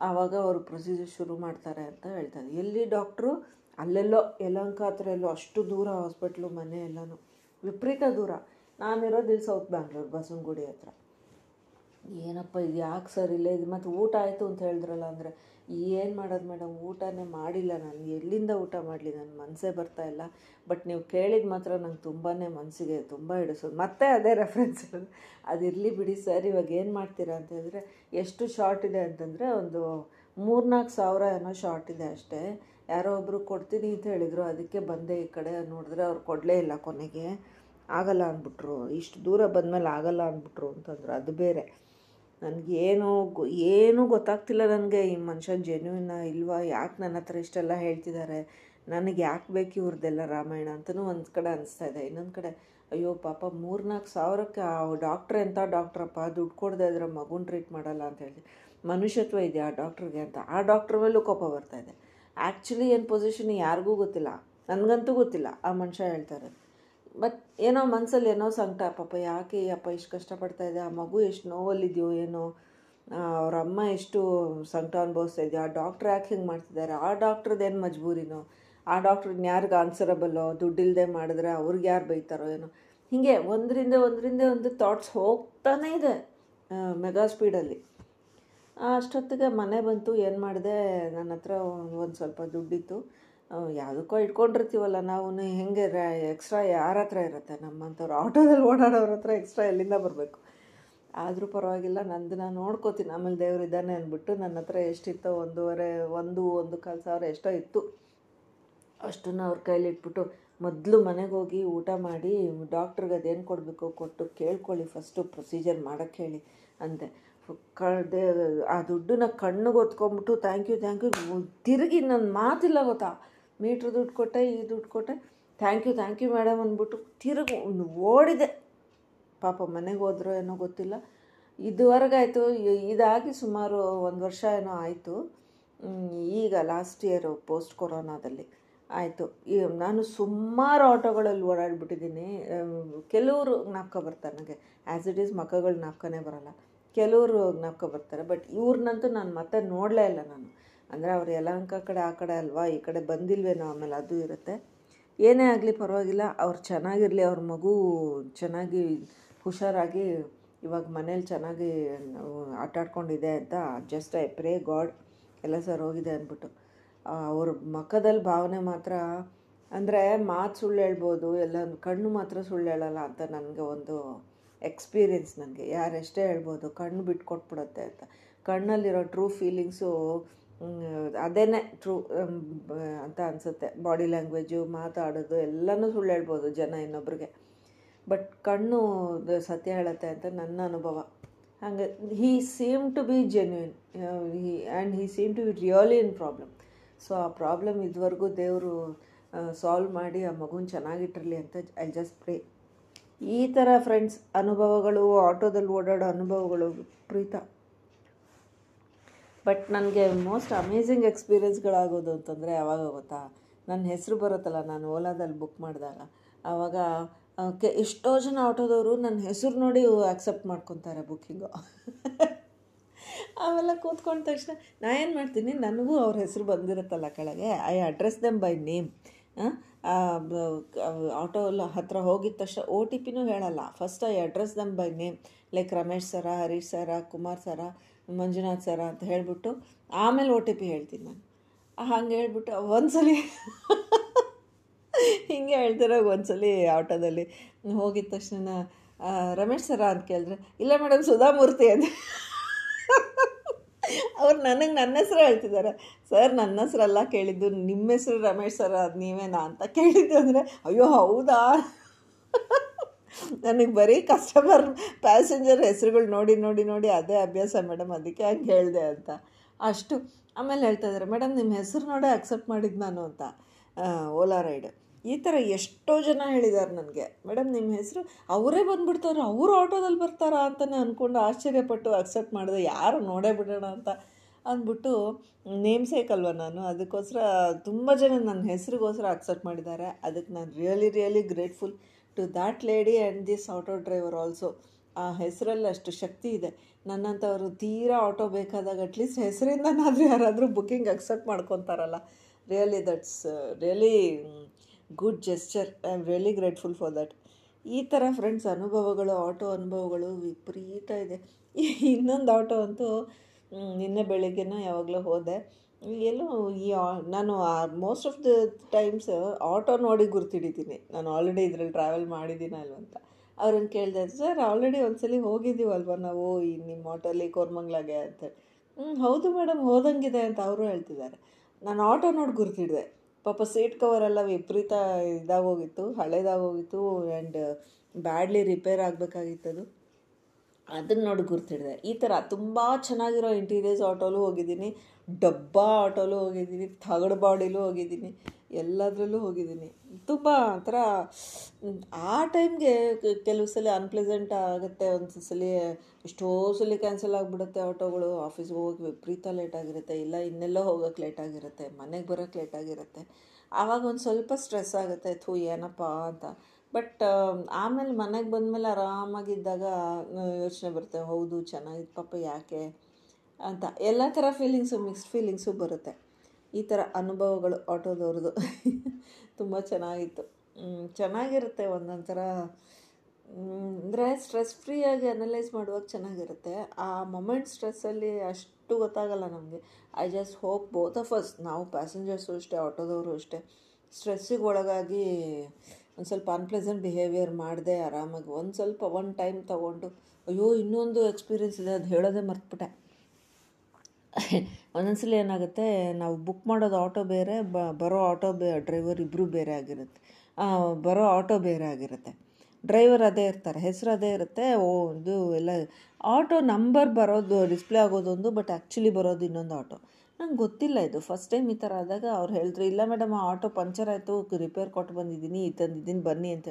ಆವಾಗ ಅವರು ಪ್ರೊಸೀಜರ್ ಶುರು ಮಾಡ್ತಾರೆ ಅಂತ ಹೇಳ್ತಾರೆ ಎಲ್ಲಿ ಡಾಕ್ಟ್ರು ಅಲ್ಲೆಲ್ಲೋ, ಯಲಹಂಕ ಹತ್ರ ಎಲ್ಲೋ, ಅಷ್ಟು ದೂರ ಹಾಸ್ಪಿಟ್ಲು ಮನೆ ಎಲ್ಲನೂ. ವಿಪರೀತ ದೂರ. ನಾನಿರೋದು ಇಲ್ಲಿ ಸೌತ್ ಬ್ಯಾಂಗ್ಳೂರು ಬಸವನಗುಡಿ ಹತ್ರ. ಏನಪ್ಪ ಇದು ಯಾಕೆ ಸರ್ ಇಲ್ಲ ಇದು? ಮತ್ತು ಊಟ ಆಯಿತು ಅಂತ ಹೇಳಿದ್ರಲ್ಲ ಅಂದರೆ, ಏನು ಮಾಡೋದು ಮೇಡಮ್? ಊಟನೇ ಮಾಡಿಲ್ಲ ನಾನು. ಎಲ್ಲಿಂದ ಊಟ ಮಾಡಲಿ? ನನ್ನ ಮನಸ್ಸೇ ಬರ್ತಾ ಇಲ್ಲ. ಬಟ್ ನೀವು ಕೇಳಿದ ಮಾತ್ರ ನಂಗೆ ತುಂಬಾ ಮನಸ್ಸಿಗೆ ತುಂಬ ಹಿಡಿಸೋದು. ಮತ್ತೆ ಅದೇ ರೆಫರೆನ್ಸ್ ಇರೋದು ಅದಿರಲಿ ಬಿಡಿ ಸರ್, ಇವಾಗ ಏನು ಮಾಡ್ತೀರಾ ಅಂತ ಹೇಳಿದ್ರೆ, ಎಷ್ಟು ಶಾರ್ಟ್ ಇದೆ ಅಂತಂದರೆ, ಒಂದು ಮೂರ್ನಾಲ್ಕು ಸಾವಿರ ಏನೋ ಶಾರ್ಟ್ ಇದೆ ಅಷ್ಟೇ. ಯಾರೋ ಒಬ್ಬರು ಕೊಡ್ತೀನಿ ಅಂತ ಹೇಳಿದರು, ಅದಕ್ಕೆ ಬಂದೆ ಈ ಕಡೆ. ನೋಡಿದ್ರೆ ಅವ್ರು ಕೊಡಲೇ ಇಲ್ಲ ಕೊನೆಗೆ. ಆಗಲ್ಲ ಅಂದ್ಬಿಟ್ರು. ಇಷ್ಟು ದೂರ ಬಂದಮೇಲೆ ಆಗಲ್ಲ ಅಂದ್ಬಿಟ್ರು ಅಂತಂದ್ರು. ಅದು ಬೇರೆ. ನನಗೆ ಗೊ, ಏನೂ ಗೊತ್ತಾಗ್ತಿಲ್ಲ ನನಗೆ. ಈ ಮನುಷ್ಯ ಜೆನ್ಯೂನ ಇಲ್ವಾ? ಯಾಕೆ ನನ್ನ ಹತ್ರ ಇಷ್ಟೆಲ್ಲ ಹೇಳ್ತಿದ್ದಾರೆ? ನನಗೆ ಯಾಕೆ ಬೇಕು ಇವ್ರದ್ದೆಲ್ಲ ರಾಮಾಯಣ ಅಂತಲೂ ಒಂದು ಕಡೆ ಅನಿಸ್ತಾ ಇದೆ. ಇನ್ನೊಂದು ಕಡೆ, ಅಯ್ಯೋ ಪಾಪ ಮೂರ್ನಾಲ್ಕು ಸಾವಿರಕ್ಕೆ ಆ ಡಾಕ್ಟ್ರ್ ಎಂಥ ಡಾಕ್ಟ್ರಪ್ಪ ದುಡ್ಡು ಕೊಡದೆ ಇದ್ರೆ ಮಗುನ ಟ್ರೀಟ್ ಮಾಡಲ್ಲ ಅಂತ ಹೇಳಿ ಮನುಷ್ಯತ್ವ ಇದೆ ಆ ಡಾಕ್ಟ್ರಿಗೆ ಅಂತ? ಆ ಡಾಕ್ಟ್ರ್ ಮೇಲೂ ಕೋಪ ಬರ್ತಾ ಇದೆ. ಆ್ಯಕ್ಚುಲಿ ಏನು ಪೊಸಿಷನ್ ಯಾರಿಗೂ ಗೊತ್ತಿಲ್ಲ. ನನಗಂತೂ ಗೊತ್ತಿಲ್ಲ, ಆ ಮನುಷ್ಯ ಹೇಳ್ತಾರೆ. ಬಟ್ ಏನೋ ಮನಸ್ಸಲ್ಲಿ ಏನೋ ಸಂಕಟ, ಪಾಪ ಯಾಕೆ ಅಪ್ಪ ಇಷ್ಟು ಕಷ್ಟಪಡ್ತಾ ಇದೆ, ಆ ಮಗು ಎಷ್ಟು ನೋವಲ್ಲಿದೆಯೋ ಏನೋ ಅವ್ರ ಅಮ್ಮ ಎಷ್ಟು ಸಂಕಟ ಅನುಭವಿಸ್ತಾ ಇದೆಯೋ, ಆ ಡಾಕ್ಟ್ರ್ ಯಾಕೆ ಹಿಂಗೆ ಮಾಡ್ತಿದ್ದಾರೆ? ಆ ಡಾಕ್ಟ್ರದ್ದೇನು ಮಜ್ಬೂರಿನೋ? ಆ ಡಾಕ್ಟ್ರ್ ಯಾರಿಗೆ ಆನ್ಸರಬಲ್ಲೋ ದುಡ್ಡಿಲ್ಲದೆ ಮಾಡಿದ್ರೆ ಅವ್ರಿಗೆ ಯಾರು ಬೈತಾರೋ ಏನೋ? ಹೀಗೆ ಒಂದರಿಂದ ಒಂದರಿಂದ ಒಂದು ಥಾಟ್ಸ್ ಹೋಗ್ತಾನೇ ಇದೆ ಮೆಗಾ ಸ್ಪೀಡಲ್ಲಿ ಅಷ್ಟೊತ್ತಿಗೆ ಮನೆ ಬಂತು, ಏನು ಮಾಡಿದೆ, ನನ್ನ ಹತ್ರ ಒಂದು ಸ್ವಲ್ಪ ದುಡ್ಡಿತ್ತು. ಯಾವುದಕ್ಕೋ ಇಟ್ಕೊಂಡಿರ್ತೀವಲ್ಲ ನಾವು ಹೆಂಗೆ ಎಕ್ಸ್ಟ್ರಾ ಯಾರ ಹತ್ರ ಇರುತ್ತೆ? ನಮ್ಮಂಥವ್ರು ಆಟೋದಲ್ಲಿ ಓಡಾಡೋರ ಹತ್ರ ಎಕ್ಸ್ಟ್ರಾ ಎಲ್ಲಿಂದ ಬರಬೇಕು? ಆದರೂ ಪರವಾಗಿಲ್ಲ, ನಂದು ನಾನು ನೋಡ್ಕೋತೀನಿ. ಆಮೇಲೆ ದೇವ್ರು ಇದ್ದಾನೆ ಅಂದ್ಬಿಟ್ಟು ನನ್ನ ಹತ್ರ ಎಷ್ಟಿತ್ತೋ, ಒಂದೂವರೆ, ಒಂದು ಒಂದು ಕಾಲು ಸಾವಿರ ಎಷ್ಟೋ ಇತ್ತು. ಅಷ್ಟನ್ನು ಅವ್ರ ಕೈಲಿಟ್ಬಿಟ್ಟು ಮೊದಲು ಮನೆಗೆ ಹೋಗಿ ಊಟ ಮಾಡಿ ಡಾಕ್ಟ್ರಿಗೆ ಅದೇನು ಕೊಡಬೇಕು ಕೊಟ್ಟು ಕೇಳ್ಕೊಳ್ಳಿ ಫಸ್ಟು ಪ್ರೊಸೀಜರ್ ಮಾಡೋಕ್ಕೆ ಹೇಳಿ ಅಂದೆ. ಕಳ್ದೆ, ಆ ದುಡ್ಡನ್ನ ಕಣ್ಣಿಗೆ ಹೊತ್ಕೊಂಬಿಟ್ಟು ಥ್ಯಾಂಕ್ ಯು ಥ್ಯಾಂಕ್ ಯು ತಿರುಗಿ ನನ್ನ ಮಾತಿಲ್ಲ ಗೊತ್ತಾ? ಮೀಟ್ರ್ ದುಡ್ಡು ಕೊಟ್ಟೆ, ಈ ದುಡ್ಡು ಕೊಟ್ಟೆ. Thank you thank you madam ಅಂದ್ಬಿಟ್ಟು ತಿರುಗಿ ಓಡಿದೆ. ಪಾಪ ಮನೆಗೆ ಹೋದ್ರೋ ಏನೋ ಗೊತ್ತಿಲ್ಲ. ಇದುವರೆಗಾಯಿತು ಇದಾಗಿ ಸುಮಾರು ಒಂದು ವರ್ಷ ಏನೋ ಆಯಿತು. ಈಗ ಲಾಸ್ಟ್ ಇಯರು ಪೋಸ್ಟ್ ಕೊರೋನಾದಲ್ಲಿ ಆಯಿತು. ನಾನು ಸುಮಾರು ಆಟೋಗಳಲ್ಲಿ ಓಡಾಡ್ಬಿಟ್ಟಿದ್ದೀನಿ. ಕೆಲವರು ನಾಪ್ಕೊ ಬರ್ತಾರೆ ನನಗೆ. ಆ್ಯಸ್ ಇಟ್ ಈಸ್ ಮಕ್ಕಗಳು ನಾಪ್ಕನೇ ಬರೋಲ್ಲ. ಕೆಲವರು ಜ್ಞಾಪಕ ಬರ್ತಾರೆ. ಬಟ್ ಇವ್ರನ್ನಂತೂ ನಾನು ಮತ್ತೆ ನೋಡಲೇ ಇಲ್ಲ ನಾನು. ಅಂದರೆ ಅವ್ರು ಯಲಹಂಕ ಕಡೆ ಆ ಕಡೆ ಅಲ್ವಾ, ಈ ಕಡೆ ಬಂದಿಲ್ವೇನೋ ಆಮೇಲೆ ಅದು ಇರುತ್ತೆ. ಏನೇ ಆಗಲಿ ಪರವಾಗಿಲ್ಲ, ಅವ್ರು ಚೆನ್ನಾಗಿರಲಿ, ಅವ್ರ ಮಗು ಚೆನ್ನಾಗಿ ಹುಷಾರಾಗಿ ಇವಾಗ ಮನೇಲಿ ಚೆನ್ನಾಗಿ ಆಟಾಡ್ಕೊಂಡಿದೆ ಅಂತ ಜಸ್ಟ್ ಐ ಪ್ರೇ ಗಾಡ್ ಎಲ್ಲ ಸರ್ ಹೋಗಿದೆ ಅಂದ್ಬಿಟ್ಟು. ಅವ್ರ ಮಖದಲ್ಲಿ ಭಾವನೆ ಮಾತ್ರ ಅಂದರೆ ಮಾತು ಸುಳ್ಳು ಹೇಳ್ಬೋದು, ಎಲ್ಲ ಕಣ್ಣು ಮಾತ್ರ ಸುಳ್ಳು ಹೇಳಲ್ಲ ಅಂತ ನನಗೆ ಒಂದು ಎಕ್ಸ್ಪೀರಿಯೆನ್ಸ್ ನನಗೆ. ಯಾರೆಷ್ಟೇ ಹೇಳ್ಬೋದು, ಕಣ್ಣು ಬಿಟ್ಟು ಕೊಟ್ಬಿಡುತ್ತೆ ಅಂತ. ಕಣ್ಣಲ್ಲಿರೋ ಟ್ರೂ ಫೀಲಿಂಗ್ಸು ಅದೇನೇ ಟ್ರೂ ಅಂತ ಅನಿಸುತ್ತೆ. ಬಾಡಿ ಲ್ಯಾಂಗ್ವೇಜು ಮಾತಾಡೋದು, ಎಲ್ಲನೂ ಸುಳ್ಳು ಹೇಳ್ಬೋದು ಜನ ಇನ್ನೊಬ್ರಿಗೆ. ಬಟ್ ಕಣ್ಣು ಸತ್ಯ ಹೇಳುತ್ತೆ ಅಂತ ನನ್ನ ಅನುಭವ. ಹಾಗೆ he seem to be genuine he and he seem to be really in problem so ಆ ಪ್ರಾಬ್ಲಮ್ ಇದುವರೆಗೂ ದೇವರು ಸಾಲ್ವ್ ಮಾಡಿ, ಆ ಮಗುನ ಚೆನ್ನಾಗಿಟ್ಟಿರಲಿ ಅಂತ ಐ ಜಸ್ಟ್ ಪ್ರೇ ಈ ಥರ ಫ್ರೆಂಡ್ಸ್ ಅನುಭವಗಳು, ಆಟೋದಲ್ಲಿ ಓಡಾಡೋ ಅನುಭವಗಳು ಪ್ರೀತ ಬಟ್ ನನಗೆ ಮೋಸ್ಟ್ ಅಮೇಝಿಂಗ್ ಎಕ್ಸ್ಪೀರಿಯೆನ್ಸ್ಗಳಾಗೋದು ಅಂತಂದರೆ ಯಾವಾಗ ಗೊತ್ತಾ? ನನ್ನ ಹೆಸರು ಬರುತ್ತಲ್ಲ, ನಾನು ಓಲಾದಲ್ಲಿ ಬುಕ್ ಮಾಡಿದಾಗ. ಆವಾಗ ಕೆ, ಎಷ್ಟೋ ಜನ ಆಟೋದವರು ನನ್ನ ಹೆಸರು ನೋಡಿ ಆಕ್ಸೆಪ್ಟ್ ಮಾಡ್ಕೊತಾರೆ ಬುಕ್ಕಿಂಗು ಆಮೇಲೆ ಕೂತ್ಕೊಂಡ ತಕ್ಷಣ ನಾನು ಏನು ಮಾಡ್ತೀನಿ? ನನಗೂ ಅವ್ರ ಹೆಸರು ಬಂದಿರುತ್ತಲ್ಲ ಕೆಳಗೆ. I address them by name auto ಹತ್ರ ಹೋಗಿದ ತಕ್ಷಣ ಓ ಟಿ ಪಿನೂ ಹೇಳಲ್ಲ. First I address them by name like Ramesh sir Harish sir Kumar sir Manjunath sir ಅಂತ ಹೇಳಿಬಿಟ್ಟು ಆಮೇಲೆ ಓ ಟಿ ಪಿ ಹೇಳ್ತೀನಿ ನಾನು. ಹಂಗೆ ಹೇಳ್ಬಿಟ್ಟು ಒಂದ್ಸಲಿ ಹಿಂಗೆ ಹೇಳ್ತಿರೋ ಒಂದ್ಸಲಿ ಆಟೋದಲ್ಲಿ ಹೋಗಿದ ತಕ್ಷಣ ರಮೇಶ್ ಸರ ಅಂತ ಕೇಳಿದ್ರೆ, ಇಲ್ಲ ಮೇಡಮ್ ಸುಧಾಮೂರ್ತಿ ಅಂತ. ಅವ್ರು ನನಗೆ ನನ್ನ ಹೆಸರು ಹೇಳ್ತಿದ್ದಾರೆ. ಸರ್, ನನ್ನ ಹೆಸರೆಲ್ಲ ಕೇಳಿದ್ದು ನಿಮ್ಮ ಹೆಸರು ರಮೇಶ್ ಸರ್ ಅದು ನೀವೇನಾ ಅಂತ ಕೇಳಿದ್ದು ಅಂದರೆ, ಅಯ್ಯೋ, ಹೌದಾ? ನನಗೆ ಬರೀ ಕಸ್ಟಮರ್ ಪ್ಯಾಸೆಂಜರ್ ಹೆಸರುಗಳು ನೋಡಿ ನೋಡಿ ನೋಡಿ ಅದೇ ಅಭ್ಯಾಸ ಮೇಡಮ್, ಅದಕ್ಕೆ ಹಂಗೆ ಹೇಳಿದೆ ಅಂತ. ಅಷ್ಟು. ಆಮೇಲೆ ಹೇಳ್ತಾ ಇದ್ದಾರೆ, ಮೇಡಮ್, ನಿಮ್ಮ ಹೆಸರು ನೋಡೇ ಅಕ್ಸೆಪ್ಟ್ ಮಾಡಿದ್ದು ನಾನು ಅಂತ. ಓಲಾ ರೈಡ್ ಈ ಥರ ಎಷ್ಟೋ ಜನ ಹೇಳಿದ್ದಾರೆ ನನಗೆ. ಮೇಡಮ್ ನಿಮ್ಮ ಹೆಸರು ಅವರೇ ಬಂದುಬಿಡ್ತಾರೆ, ಅವರು ಆಟೋದಲ್ಲಿ ಬರ್ತಾರಾ ಅಂತಲೇ ಅಂದ್ಕೊಂಡು ಆಶ್ಚರ್ಯಪಟ್ಟು ಅಕ್ಸೆಪ್ಟ್ ಮಾಡಿದೆ. ಯಾರು ನೋಡೇ ಬಿಡೋಣ ಅಂತ ಅಂದ್ಬಿಟ್ಟು ನೇಮ್ ಅಲ್ವ ನಾನು? ಅದಕ್ಕೋಸ್ಕರ ತುಂಬ ಜನ ನನ್ನ ಹೆಸರಿಗೋಸ್ಕರ ಅಕ್ಸೆಪ್ಟ್ ಮಾಡಿದ್ದಾರೆ. ಅದಕ್ಕೆ ನಾನು really really grateful to that lady and this auto driver also ಆ ಹೆಸರಲ್ಲಿ ಅಷ್ಟು ಶಕ್ತಿ ಇದೆ. ನನ್ನಂಥವ್ರು ತೀರಾ ಆಟೋ ಬೇಕಾದಾಗ ಅಟ್ಲೀಸ್ಟ್ ಹೆಸರಿಂದನಾದರೂ ಯಾರಾದರೂ booking accept ಮಾಡ್ಕೊತಾರಲ್ಲ. Really that's really good gesture I am really grateful for that ಈ ಥರ ಫ್ರೆಂಡ್ಸ್ ಅನುಭವಗಳು ಆಟೋ ಅನುಭವಗಳು ವಿಪರೀತ ಇದೆ. ಇನ್ನೊಂದು ಆಟೋ ಅಂತೂ ನಿನ್ನೆ ಬೆಳಿಗ್ಗೆನೂ ಯಾವಾಗಲೂ ಹೋದೆ. ಎಲ್ಲೋ ಈ ನಾನು most of the times auto ನೋಡಿ ಗುರ್ತಿಡಿದ್ದೀನಿ ನಾನು ಆಲ್ರೆಡಿ ಇದರಲ್ಲಿ ಟ್ರಾವೆಲ್ ಮಾಡಿದ್ದೀನ ಅಲ್ವಂತ ಅವ್ರನ್ನ ಕೇಳಿದೆ ಸರ್ ಆಲ್ರೆಡಿ ಒಂದ್ಸಲಿ ಹೋಗಿದ್ದೀವಲ್ವ ನಾವು ಈ ನಿಮ್ಮ ಆಟೋಲಿ ಕೋರ್ಮಂಗ್ಲಾಗೆ? ಅಂತ ಹ್ಞೂ ಹೌದು ಮೇಡಮ್ ಹೋದಂಗಿದೆ ಅಂತ ಅವರು ಹೇಳ್ತಿದ್ದಾರೆ. ನಾನು ಆಟೋ ನೋಡಿ ಗುರ್ತಿಡಿದೆ. ಪಾಪ ಸೀಟ್ ಕವರೆಲ್ಲ ವಿಪರೀತ ಇದಾಗೋಗಿತ್ತು ಹಳೇದಾಗೋಗಿತ್ತು ಆ್ಯಂಡ್ ಬ್ಯಾಡ್ಲಿ ರಿಪೇರ್ ಆಗಬೇಕಾಗಿತ್ತದು. ಅದನ್ನ ನೋಡಿ ಗುರ್ತಿಡಿದೆ. ಈ ಥರ ತುಂಬ ಚೆನ್ನಾಗಿರೋ ಇಂಟೀರಿಯರ್ಸ್ ಆಟೋಲೂ ಹೋಗಿದ್ದೀನಿ. ಡಬ್ಬಾ ಆಟೋಲೂ ಹೋಗಿದ್ದೀನಿ. ತಗಡು ಬಾಡಿಲೂ ಹೋಗಿದ್ದೀನಿ. ಎಲ್ಲದರಲ್ಲೂ ಹೋಗಿದ್ದೀನಿ. ತುಂಬ ಒಂಥರ ಆ ಟೈಮ್ಗೆ ಕೆಲವು ಸಲ ಅನ್ಪ್ಲೆಸೆಂಟ್ ಆಗುತ್ತೆ ಒಂದು ಸಲ ಎಷ್ಟೋ ಸಲ ಕ್ಯಾನ್ಸಲ್ ಆಗಿಬಿಡುತ್ತೆ ಆಟೋಗಳು. ಆಫೀಸ್ಗೆ ಹೋಗಿ ವಿಪರೀತ ಲೇಟ್ ಆಗಿರುತ್ತೆ. ಇಲ್ಲ, ಇನ್ನೆಲ್ಲೋ ಹೋಗೋಕ್ಕೆ ಲೇಟ್ ಆಗಿರುತ್ತೆ. ಮನೆಗೆ ಬರೋಕ್ಕೆ ಲೇಟ್ ಆಗಿರುತ್ತೆ. ಆವಾಗ ಒಂದು ಸ್ವಲ್ಪ ಸ್ಟ್ರೆಸ್ ಆಗುತ್ತೆ. ಥೂ, ಏನಪ್ಪ ಅಂತ. ಬಟ್ ಆಮೇಲೆ ಮನೆಗೆ ಬಂದಮೇಲೆ ಆರಾಮಾಗಿದ್ದಾಗ ಯೋಚನೆ ಬರುತ್ತೆ, ಹೌದು ಚೆನ್ನಾಗಿತ್ತು ಪಾಪ ಯಾಕೆ ಅಂತ. ಎಲ್ಲ ಥರ ಫೀಲಿಂಗ್ಸು ಮಿಕ್ಸ್ಡ್ ಫೀಲಿಂಗ್ಸು ಬರುತ್ತೆ. ಈ ಥರ ಅನುಭವಗಳು ಆಟೋದವ್ರದ್ದು ತುಂಬ ಚೆನ್ನಾಗಿತ್ತು. ಚೆನ್ನಾಗಿರುತ್ತೆ ಒಂದೊಂದು ಥರ ಅಂದರೆ ಸ್ಟ್ರೆಸ್ ಫ್ರೀಯಾಗಿ ಅನಲೈಸ್ ಮಾಡುವಾಗ ಚೆನ್ನಾಗಿರುತ್ತೆ. ಆ ಮೊಮೆಂಟ್ ಸ್ಟ್ರೆಸ್ಸಲ್ಲಿ ಅಷ್ಟು ಗೊತ್ತಾಗಲ್ಲ ನಮಗೆ. I just hope both of us ನಾವು ಪ್ಯಾಸೆಂಜರ್ಸು ಅಷ್ಟೇ, ಆಟೋದವರು ಅಷ್ಟೇ ಸ್ಟ್ರೆಸ್ಸಿಗೆ ಒಳಗಾಗಿ ಒಂದು ಸ್ವಲ್ಪ ಅನ್ಪ್ಲೆಸೆಂಟ್ ಬಿಹೇವಿಯರ್ ಮಾಡಿದೆ ಆರಾಮಾಗಿ. ಒಂದು ಸ್ವಲ್ಪ ಒನ್ ಟೈಮ್ ತೊಗೊಂಡು, ಅಯ್ಯೋ, ಇನ್ನೊಂದು ಎಕ್ಸ್ಪೀರಿಯೆನ್ಸ್ ಇದೆ, ಅದು ಹೇಳೋದೇ ಮರ್ತ್ಬಿಟ್ಟೆ. ಒಂದೊಂದ್ಸಲ ಏನಾಗುತ್ತೆ, ನಾವು ಬುಕ್ ಮಾಡೋದು ಆಟೋ ಬೇರೆ, ಬ, ಬರೋ ಆಟೋ ಬೇ ಡ್ರೈವರ್ ಇಬ್ಬರು ಬೇರೆ ಆಗಿರುತ್ತೆ. ಬರೋ ಆಟೋ ಬೇರೆ ಆಗಿರುತ್ತೆ. ಡ್ರೈವರ್ ಅದೇ ಇರ್ತಾರೆ, ಹೆಸರು ಅದೇ ಇರುತ್ತೆ, ಓ, ಇದು ಎಲ್ಲ ಆಟೋ ನಂಬರ್ ಬರೋದು ಡಿಸ್ಪ್ಲೇ ಆಗೋದೊಂದು ಬಟ್ ಆ್ಯಕ್ಚುಲಿ ಬರೋದು ಇನ್ನೊಂದು ಆಟೋ ನಂಗೆ ಗೊತ್ತಿಲ್ಲ ಇದು. ಫಸ್ಟ್ ಟೈಮ್ ಈ ಥರ ಆದಾಗ ಅವ್ರು ಹೇಳಿದ್ರು, ಇಲ್ಲ ಮೇಡಮ್, ಆ ಆಟೋ ಪಂಚರ್ ಆಯಿತು ರಿಪೇರ್ ಕೊಟ್ಟು ಬಂದಿದ್ದೀನಿ, ಈ ತಂದಿದ್ದೀನಿ ಬನ್ನಿ ಅಂತ.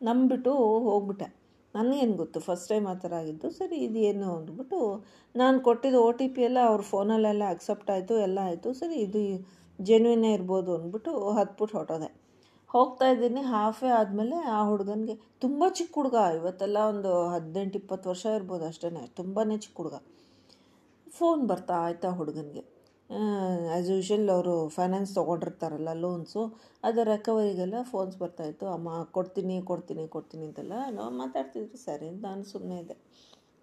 ನಂಬಿಬಿಟ್ಟು ಹೋಗ್ಬಿಟ್ಟೆ. ನನಗೇನು ಗೊತ್ತು ಫಸ್ಟ್ ಟೈಮ್ ಆ ಥರ ಆಗಿದ್ದು. ಸರಿ ಇದೇನು ಅಂದ್ಬಿಟ್ಟು ನಾನು ಕೊಟ್ಟಿದ್ದು ಓ ಟಿ ಪಿ ಎಲ್ಲ ಅವ್ರ ಫೋನಲ್ಲೆಲ್ಲ ಅಕ್ಸೆಪ್ಟ್ ಆಯಿತು, ಎಲ್ಲ ಆಯಿತು. ಸರಿ, ಇದು ಜೆನ್ಯೂನೇ ಇರ್ಬೋದು ಅಂದ್ಬಿಟ್ಟು ಹತ್ಬಿಟ್ಟು ಹೊಟ್ಟೋದೆ ಹೋಗ್ತಾ ಇದ್ದೀನಿ ಹಾಫೇ ಆದಮೇಲೆ ಆ ಹುಡುಗನಿಗೆ, ತುಂಬ ಚಿಕ್ಕ ಹುಡುಗ, ಇವತ್ತೆಲ್ಲ ಒಂದು ಹದಿನೆಂಟು, ಇಪ್ಪತ್ತು ವರ್ಷ ಇರ್ಬೋದು ಅಷ್ಟೇ ತುಂಬಾ ಚಿಕ್ಕ ಹುಡುಗ. ಫೋನ್ ಬರ್ತಾ ಆಯ್ತಾ ಹುಡುಗನಿಗೆ. ಆ್ಯಸ್ ಯೂಶ್ವಲ್ ಅವರು ಫೈನಾನ್ಸ್ ತೊಗೊಂಡಿರ್ತಾರಲ್ಲ ಲೋನ್ಸು ಅದರ ರೆಕವರಿಗೆಲ್ಲ ಫೋನ್ಸ್ ಬರ್ತಾಯಿತ್ತು ಅಮ್ಮ, ಕೊಡ್ತೀನಿ ಕೊಡ್ತೀನಿ ಕೊಡ್ತೀನಿ ಅಂತೆಲ್ಲ ನಾವು ಮಾತಾಡ್ತಿದ್ರು ಸರಿ ನಾನು ಸುಮ್ಮನೆ ಇದ್ದೆ.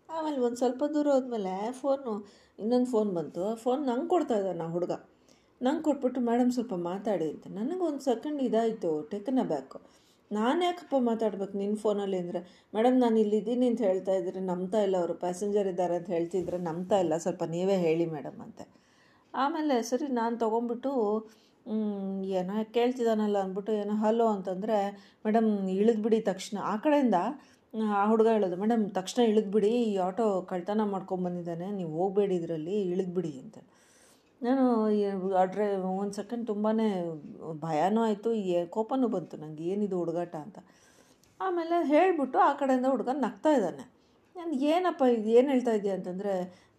ಆಮೇಲೆ ಒಂದು ಸ್ವಲ್ಪ ದೂರ ಹೋದ್ಮೇಲೆ ಫೋನು ಇನ್ನೊಂದು ಫೋನ್ ಬಂತು. ಫೋನ್ ನಂಗೆ ಕೊಡ್ತಾ ಆ ಹುಡುಗ. ನಂಗೆ ಕೊಟ್ಬಿಟ್ಟು ಮೇಡಮ್ ಸ್ವಲ್ಪ ಮಾತಾಡಿ ಅಂತ. ನನಗೆ ಒಂದು ಸೆಕೆಂಡ್ ಇದಾಯಿತು ಟೆಕ್ನ ಬ್ಯಾಕು ನಾನು ಯಾಕಪ್ಪ ಮಾತಾಡ್ಬೇಕು ನಿನ್ನ ಫೋನಲ್ಲಿ ಅಂದರೆ? ಮೇಡಮ್ ನಾನು ಇಲ್ಲಿದ್ದೀನಿ ಅಂತ ಹೇಳ್ತಾ ಇದ್ರೆ ನಂಬ್ತಾ ಇಲ್ಲ. ಅವರು ಪ್ಯಾಸೆಂಜರ್ ಇದ್ದಾರೆ ಅಂತ ಹೇಳ್ತಿದ್ರೆ ನಂಬ್ತಾ ಇಲ್ಲ. ಸ್ವಲ್ಪ ನೀವೇ ಹೇಳಿ ಮೇಡಮ್ ಅಂತೆ. ಆಮೇಲೆ ಸರಿ ನಾನು ತೊಗೊಂಬಿಟ್ಟು ಏನೋ ಕೇಳ್ತಿದ್ದಾನಲ್ಲ ಅಂದ್ಬಿಟ್ಟು ಏನೋ ಹಲೋ ಅಂತಂದರೆ ಮೇಡಮ್ ಇಳಿದ್ಬಿಡಿ ತಕ್ಷಣ. ಆ ಕಡೆಯಿಂದ, ಆ ಹುಡುಗ ಹೇಳೋದು ಮೇಡಮ್ ತಕ್ಷಣ ಇಳಿದ್ಬಿಡಿ, ಈ ಆಟೋ ಕಳ್ತನ ಮಾಡ್ಕೊಂಬಂದಿದ್ದಾನೆ, ನೀವು ಹೋಗಬೇಡಿ ಇದರಲ್ಲಿ, ಇಳಿದ್ಬಿಡಿ ಅಂತ. ನಾನು ಡ್ರೈ, ಒಂದು ಸೆಕೆಂಡ್ ತುಂಬಾ ಭಯನೂ ಆಯಿತು ಕೋಪನೂ ಬಂತು ನನಗೆ ಏನಿದು ಹುಡುಗಾಟ ಅಂತ. ಆಮೇಲೆ ಹೇಳಿಬಿಟ್ಟು ಆ ಕಡೆಯಿಂದ ಹುಡುಗ ನಗ್ತಾ ಇದ್ದಾನೆ. ನಾನು, ಏನಪ್ಪ ಇದು ಏನು ಹೇಳ್ತಾ ಇದೆಯಾ? ಅಂತಂದರೆ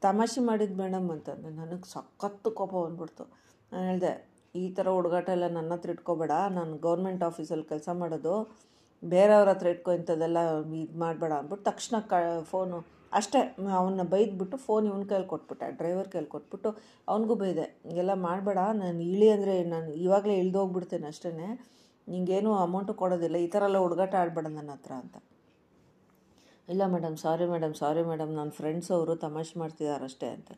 ತಮಾಷೆ ಮಾಡಿದ್ದು ಮೇಡಮ್ ಅಂತಂದೆ ನನಗೆ ಸಖತ್ತು ಕೋಪ ಬಂದ್ಬಿಡ್ತು. ನಾನು ಹೇಳಿದೆ, ಈ ಥರ ಹುಡುಗಾಟ ಎಲ್ಲ ನನ್ನ ಹತ್ರ ಇಟ್ಕೋಬೇಡ, ನಾನು ಗೌರ್ಮೆಂಟ್ ಆಫೀಸಲ್ಲಿ ಕೆಲಸ ಮಾಡೋದು, ಬೇರೆಯವ್ರ ಹತ್ರ ಇಟ್ಕೋ ಇಂಥದ್ದೆಲ್ಲ ಇದು ಮಾಡಬೇಡ ಅಂದ್ಬಿಟ್ಟು ತಕ್ಷಣ ಕ ಫೋನು ಅಷ್ಟೇ ಅವನ್ನ ಬೈದ್ಬಿಟ್ಟು ಫೋನ್ ಇವನ ಕೈಲಿ ಕೊಟ್ಬಿಟ್ಟೆ ಡ್ರೈವರ್ ಕೈಲಿ ಕೊಟ್ಬಿಟ್ಟು, ಅವನಿಗೂ ಬೈದೆ, ಹೀಗೆಲ್ಲ ಮಾಡಬೇಡ, ನಾನು ಇಳಿ ಅಂದರೆ ನಾನು ಇವಾಗಲೇ ಇಳ್ದೋಗ್ಬಿಡ್ತೇನೆ ಅಷ್ಟೇ ನಿಂಗೇನು ಅಮೌಂಟು ಕೊಡೋದಿಲ್ಲ, ಈ ಥರ ಎಲ್ಲ ಹುಡುಗಾಟ ಆಡಬೇಡ ನನ್ನ ಹತ್ರ ಅಂತ. ಇಲ್ಲ madam, sorry madam sorry madam ನನ್ನ ಫ್ರೆಂಡ್ಸ್ ಅವರು ತಮಾಷೆ ಮಾಡ್ತಿದ್ದಾರೆ ಅಷ್ಟೇ ಅಂತ.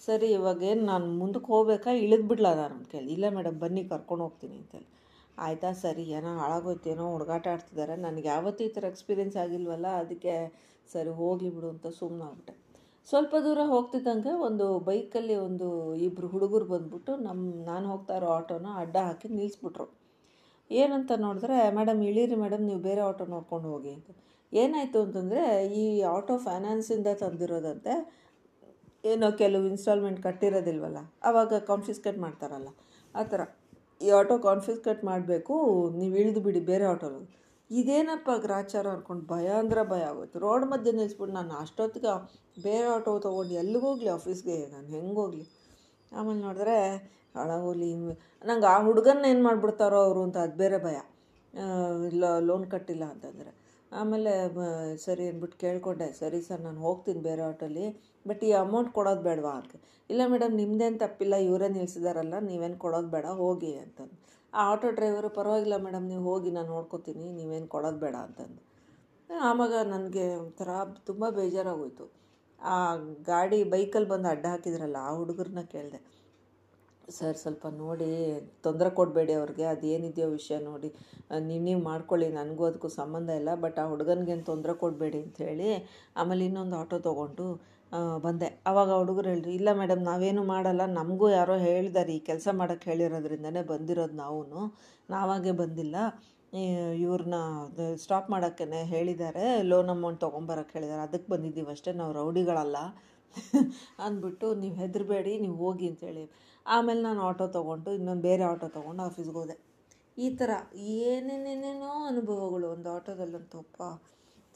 ಸರಿ ಇವಾಗೇನು ನಾನು ಮುಂದಕ್ಕೆ ಹೋಗ್ಬೇಕಾ? ಇಳಿದ್ಬಿಡ್ಲ ನಾನು ಕೇಳಿ ಇಲ್ಲ ಮೇಡಮ್, ಬನ್ನಿ, ಕರ್ಕೊಂಡು ಹೋಗ್ತೀನಿ ಅಂತೇಳಿ. ಆಯಿತಾ, ಸರಿ, ಏನೋ ಹಾಳಾಗೋಯ್ತೇನೋ ಹುಡುಗಾಟ ಆಡ್ತಿದ್ದಾರೆ ನನಗೆ ಯಾವತ್ತೂ ಈ ಥರ ಎಕ್ಸ್ಪೀರಿಯೆನ್ಸ್ ಆಗಿಲ್ವಲ್ಲ, ಅದಕ್ಕೆ ಸರಿ, ಹೋಗಲಿ ಬಿಡು ಅಂತ ಸುಮ್ಮನಾಗ್ಬಿಟ್ಟೆ ಸ್ವಲ್ಪ ದೂರ ಹೋಗ್ತಿದ್ದಂಗೆ ಒಂದು ಬೈಕಲ್ಲಿ ಒಂದು ಇಬ್ಬರು ಹುಡುಗರು ಬಂದ್ಬಿಟ್ಟು ನಮ್ಮ ನಾನು ಹೋಗ್ತಾ ಇರೋ ಆಟೋನ ಅಡ್ಡ ಹಾಕಿ ನಿಲ್ಲಿಸ್ಬಿಟ್ರು ಏನಂತ ನೋಡಿದ್ರೆ ಮೇಡಮ್ ಇಳೀರಿ ಮೇಡಮ್ ನೀವು ಬೇರೆ ಆಟೋ ನೋಡ್ಕೊಂಡು ಹೋಗಿ ಅಂತ. ಏನಾಯಿತು ಅಂತಂದರೆ, ಈ ಆಟೋ ಫೈನಾನ್ಸಿಂದ ತಂದಿರೋದಂತೆ, ಏನೋ ಕೆಲವು ಇನ್ಸ್ಟಾಲ್ಮೆಂಟ್ ಕಟ್ಟಿರೋದಿಲ್ವಲ್ಲ ಆವಾಗ ಕಾನ್ಫಿಸ್ಕೇಟ್ ಮಾಡ್ತಾರಲ್ಲ, ಆ ಥರ. ಈ ಆಟೋ ಕಾನ್ಫಿಸ್ಕೇಟ್ ಮಾಡಬೇಕು, ನೀವು ಇಳಿದು ಬಿಡಿ ಬೇರೆ ಆಟೋಲಿ ಇದೇನಪ್ಪ ಗ್ರಾಚಾರ ಅಂದ್ಕೊಂಡು ಭಯ ಅಂದ್ರೆ ಭಯ ಆಗೋಯ್ತು. ರೋಡ್ ಮಧ್ಯೆ ನಿಲ್ಲಿಸ್ಬಿಟ್ಟು ನಾನು ಅಷ್ಟೊತ್ತಿಗೆ ಬೇರೆ ಆಟೋ ತೊಗೊಂಡು ಎಲ್ಲಿಗೋಗ್ಲಿ ಆಫೀಸ್ಗೆ ನಾನು ಹೆಂಗೆ ಹೋಗಲಿ? ಆಮೇಲೆ ನೋಡಿದ್ರೆ ಹಾಳಾಗೋಲಿ ನಂಗೆ ಆ ಹುಡುಗನ್ನ ಏನು ಮಾಡಿಬಿಡ್ತಾರೋ ಅವರು ಅಂತ ಅದು ಬೇರೆ ಭಯ. ಇಲ್ಲ ಲೋನ್ ಕಟ್ಟಿಲ್ಲ ಅಂತಂದರೆ. ಆಮೇಲೆ ಸರಿ ಅಂದ್ಬಿಟ್ಟು ಕೇಳಿಕೊಂಡೆ, ಸರಿ ಸರ್, ನಾನು ಹೋಗ್ತೀನಿ ಬೇರೆ ಆಟೋಲಿ, ಬಟ್ ಈ ಅಮೌಂಟ್ ಕೊಡೋದು ಬೇಡವಾ ಅಂತ. ಇಲ್ಲ ಮೇಡಮ್ ನಿಮ್ಮದೇನು ತಪ್ಪಿಲ್ಲ, ಇವರೇ ನಿಲ್ಸಿದಾರಲ್ಲ, ನೀವೇನು ಕೊಡೋದು ಬೇಡ, ಹೋಗಿ ಅಂತಂದು. ಆ ಆಟೋ ಡ್ರೈವರು, ಪರವಾಗಿಲ್ಲ ಮೇಡಮ್, ನೀವು ಹೋಗಿ, ನಾನು ನೋಡ್ಕೋತೀನಿ, ನೀವೇನು ಕೊಡೋದು ಬೇಡ ಅಂತಂದು. ಆಮಾಗ ನನಗೆ ಒಂಥರ ತುಂಬ ಬೇಜಾರಾಗೋಯ್ತು. ಆ ಗಾಡಿ ಬೈಕಲ್ಲಿ ಬಂದು ಅಡ್ಡ ಹಾಕಿದ್ರಲ್ಲ, ಆ ಹುಡುಗರನ್ನ ಕೇಳಿದೆ. ಸರ್ ಸ್ವಲ್ಪ ನೋಡಿ, ತೊಂದರೆ ಕೊಡಬೇಡಿ ಅವ್ರಿಗೆ, ಅದೇನಿದೆಯೋ ವಿಷಯ ನೋಡಿ. ನೀವು ನೀವು ಮಾಡ್ಕೊಳ್ಳಿ, ನನಗೂ ಅದಕ್ಕೂ ಸಂಬಂಧ ಇಲ್ಲ, ಬಟ್ ಆ ಹುಡುಗನಿಗೇನು ತೊಂದರೆ ಕೊಡಬೇಡಿ ಅಂಥೇಳಿ ಆಮೇಲೆ ಇನ್ನೊಂದು ಆಟೋ ತೊಗೊಂಡು ಬಂದೆ. ಆವಾಗ ಹುಡುಗರು ಹೇಳಿದ್ರು, ಇಲ್ಲ ಮೇಡಮ್, ನಾವೇನು ಮಾಡಲ್ಲ, ನಮಗೂ ಯಾರೋ ಹೇಳಿದಾರೆ, ಈ ಕೆಲಸ ಮಾಡೋಕ್ಕೆ ಹೇಳಿರೋದ್ರಿಂದನೇ ಬಂದಿರೋದು ನಾವು ನಾವಾಗೆ ಬಂದಿಲ್ಲ. ಇವ್ರನ್ನ ಸ್ಟಾಪ್ ಮಾಡೋಕ್ಕೇ ಹೇಳಿದ್ದಾರೆ ಲೋನ್ ಅಮೌಂಟ್ ತೊಗೊಂಬರಕ್ಕೆ ಹೇಳಿದ್ದಾರೆ. ಅದಕ್ಕೆ ಬಂದಿದ್ದೀವಿ ಅಷ್ಟೇ, ನಾವು ರೌಡಿಗಳಲ್ಲ. ಅಂದ್ಬಿಟ್ಟು, ನೀವು ಹೆದರಬೇಡಿ, ನೀವು ಹೋಗಿ ಅಂತೇಳಿ ಆಮೇಲೆ ನಾನು ಆಟೋ ತೊಗೊಂಡು, ಇನ್ನೊಂದು ಬೇರೆ ಆಟೋ ತೊಗೊಂಡು ಆಫೀಸ್ಗೆ ಹೋದೆ. ಈ ಥರ ಏನೇನೇನೇನೋ ಅನುಭವಗಳು ಒಂದು ಆಟೋದಲ್ಲಂತಪ್ಪ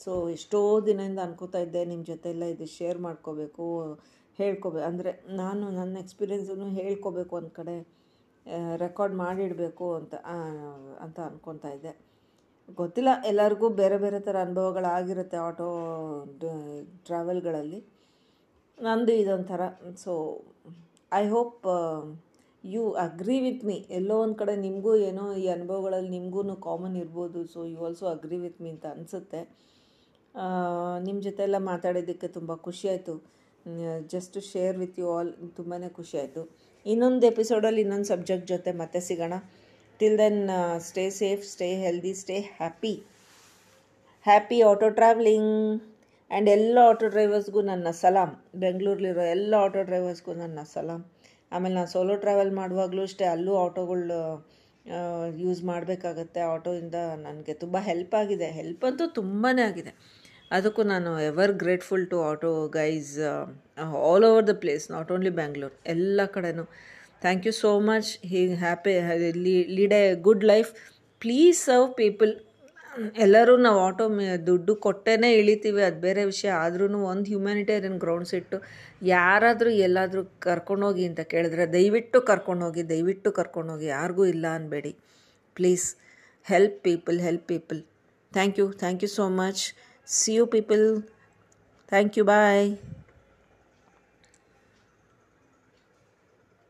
ಸೊ ಎಷ್ಟೋ ದಿನದಿಂದ ಅನ್ಕೋತಾ ಇದ್ದೆ ನಿಮ್ಮ ಜೊತೆ ಎಲ್ಲ ಇದು ಶೇರ್ ಮಾಡ್ಕೋಬೇಕು ಹೇಳ್ಕೋಬೇಕು ಅಂದರೆ ನಾನು ನನ್ನ ಎಕ್ಸ್ಪೀರಿಯೆನ್ಸನ್ನು ಹೇಳ್ಕೋಬೇಕು ಒಂದು ಕಡೆ ರೆಕಾರ್ಡ್ ಮಾಡಿಡಬೇಕು ಅಂತ ಅಂತ ಅನ್ಕೊತಾ ಇದ್ದೆ. ಗೊತ್ತಿಲ್ಲ, ಎಲ್ಲರಿಗೂ ಬೇರೆ ಬೇರೆ ಥರ ಅನುಭವಗಳಾಗಿರುತ್ತೆ ಆಟೋ ಟ್ರಾವೆಲ್ಗಳಲ್ಲಿ ನಂದು ಇದೊಂಥರ so I hope you agree with me ಎಲ್ಲೋ ಒಂದು ಕಡೆ ನಿಮಗೂ ಏನೋ ಈ ಅನುಭವಗಳಲ್ಲಿ ನಿಮಗೂ ಕಾಮನ್ ಇರ್ಬೋದು so you also agree with me ಅಂತ ಅನಿಸುತ್ತೆ. ನಿಮ್ಮ ಜೊತೆ ಎಲ್ಲ ಮಾತಾಡಿದ್ದಕ್ಕೆ ತುಂಬ ಖುಷಿಯಾಯಿತು just to share with you all ತುಂಬಾ ಖುಷಿಯಾಯಿತು ಇನ್ನೊಂದು ಎಪಿಸೋಡಲ್ಲಿ ಇನ್ನೊಂದು ಸಬ್ಜೆಕ್ಟ್ ಜೊತೆ ಮತ್ತೆ ಸಿಗೋಣ. Till then stay safe stay healthy stay happy happy auto traveling and ಎಲ್ಲ ಆಟೋ ಡ್ರೈವರ್ಸ್ಗೂ ನನ್ನ ಸಲಾಮ್ ಬೆಂಗಳೂರಲ್ಲಿರೋ ಎಲ್ಲ ಆಟೋ ಡ್ರೈವರ್ಸ್ಗೂ ನನ್ನ ಸಲಾಮ್ ಆಮೇಲೆ ನಾನು ಸೋಲೋ ಟ್ರಾವೆಲ್ ಮಾಡುವಾಗಲೂ ಅಷ್ಟೇ ಅಲ್ಲೂ ಆಟೋಗಳು ಯೂಸ್ ಮಾಡಬೇಕಾಗತ್ತೆ. ಆಟೋಯಿಂದ ನನಗೆ ತುಂಬ ಹೆಲ್ಪ್ ಆಗಿದೆ. ಹೆಲ್ಪ್ ಅಂತೂ ತುಂಬಾ ಆಗಿದೆ. ಅದಕ್ಕೂ ನಾನು ever grateful to auto guys all over the place not only Bangalore ಎಲ್ಲ ಕಡೆನೂ. ಥ್ಯಾಂಕ್ ಯು ಸೋ ಮಚ್ ಹೀಗೆ happy lead a good life please serve people ಎಲ್ಲರೂ ನಾವು ಆಟೋ ದುಡ್ಡು ಕೊಟ್ಟೇ ಇಳಿತೀವಿ, ಅದು ಬೇರೆ ವಿಷಯ. ಆದ್ರೂ ಒಂದು ಹ್ಯುಮ್ಯಾನಿಟೇರಿಯನ್ ಗ್ರೌಂಡ್ಸ್ ಇಟ್ಟು ಯಾರಾದರೂ ಎಲ್ಲಾದರೂ ಕರ್ಕೊಂಡೋಗಿ ಅಂತ ಕೇಳಿದ್ರೆ, ದಯವಿಟ್ಟು ಕರ್ಕೊಂಡೋಗಿ ದಯವಿಟ್ಟು ಕರ್ಕೊಂಡೋಗಿ, ಯಾರಿಗೂ ಇಲ್ಲ ಅನ್ಬೇಡಿ. Please help people help people thank you thank you so much see you people thank you bye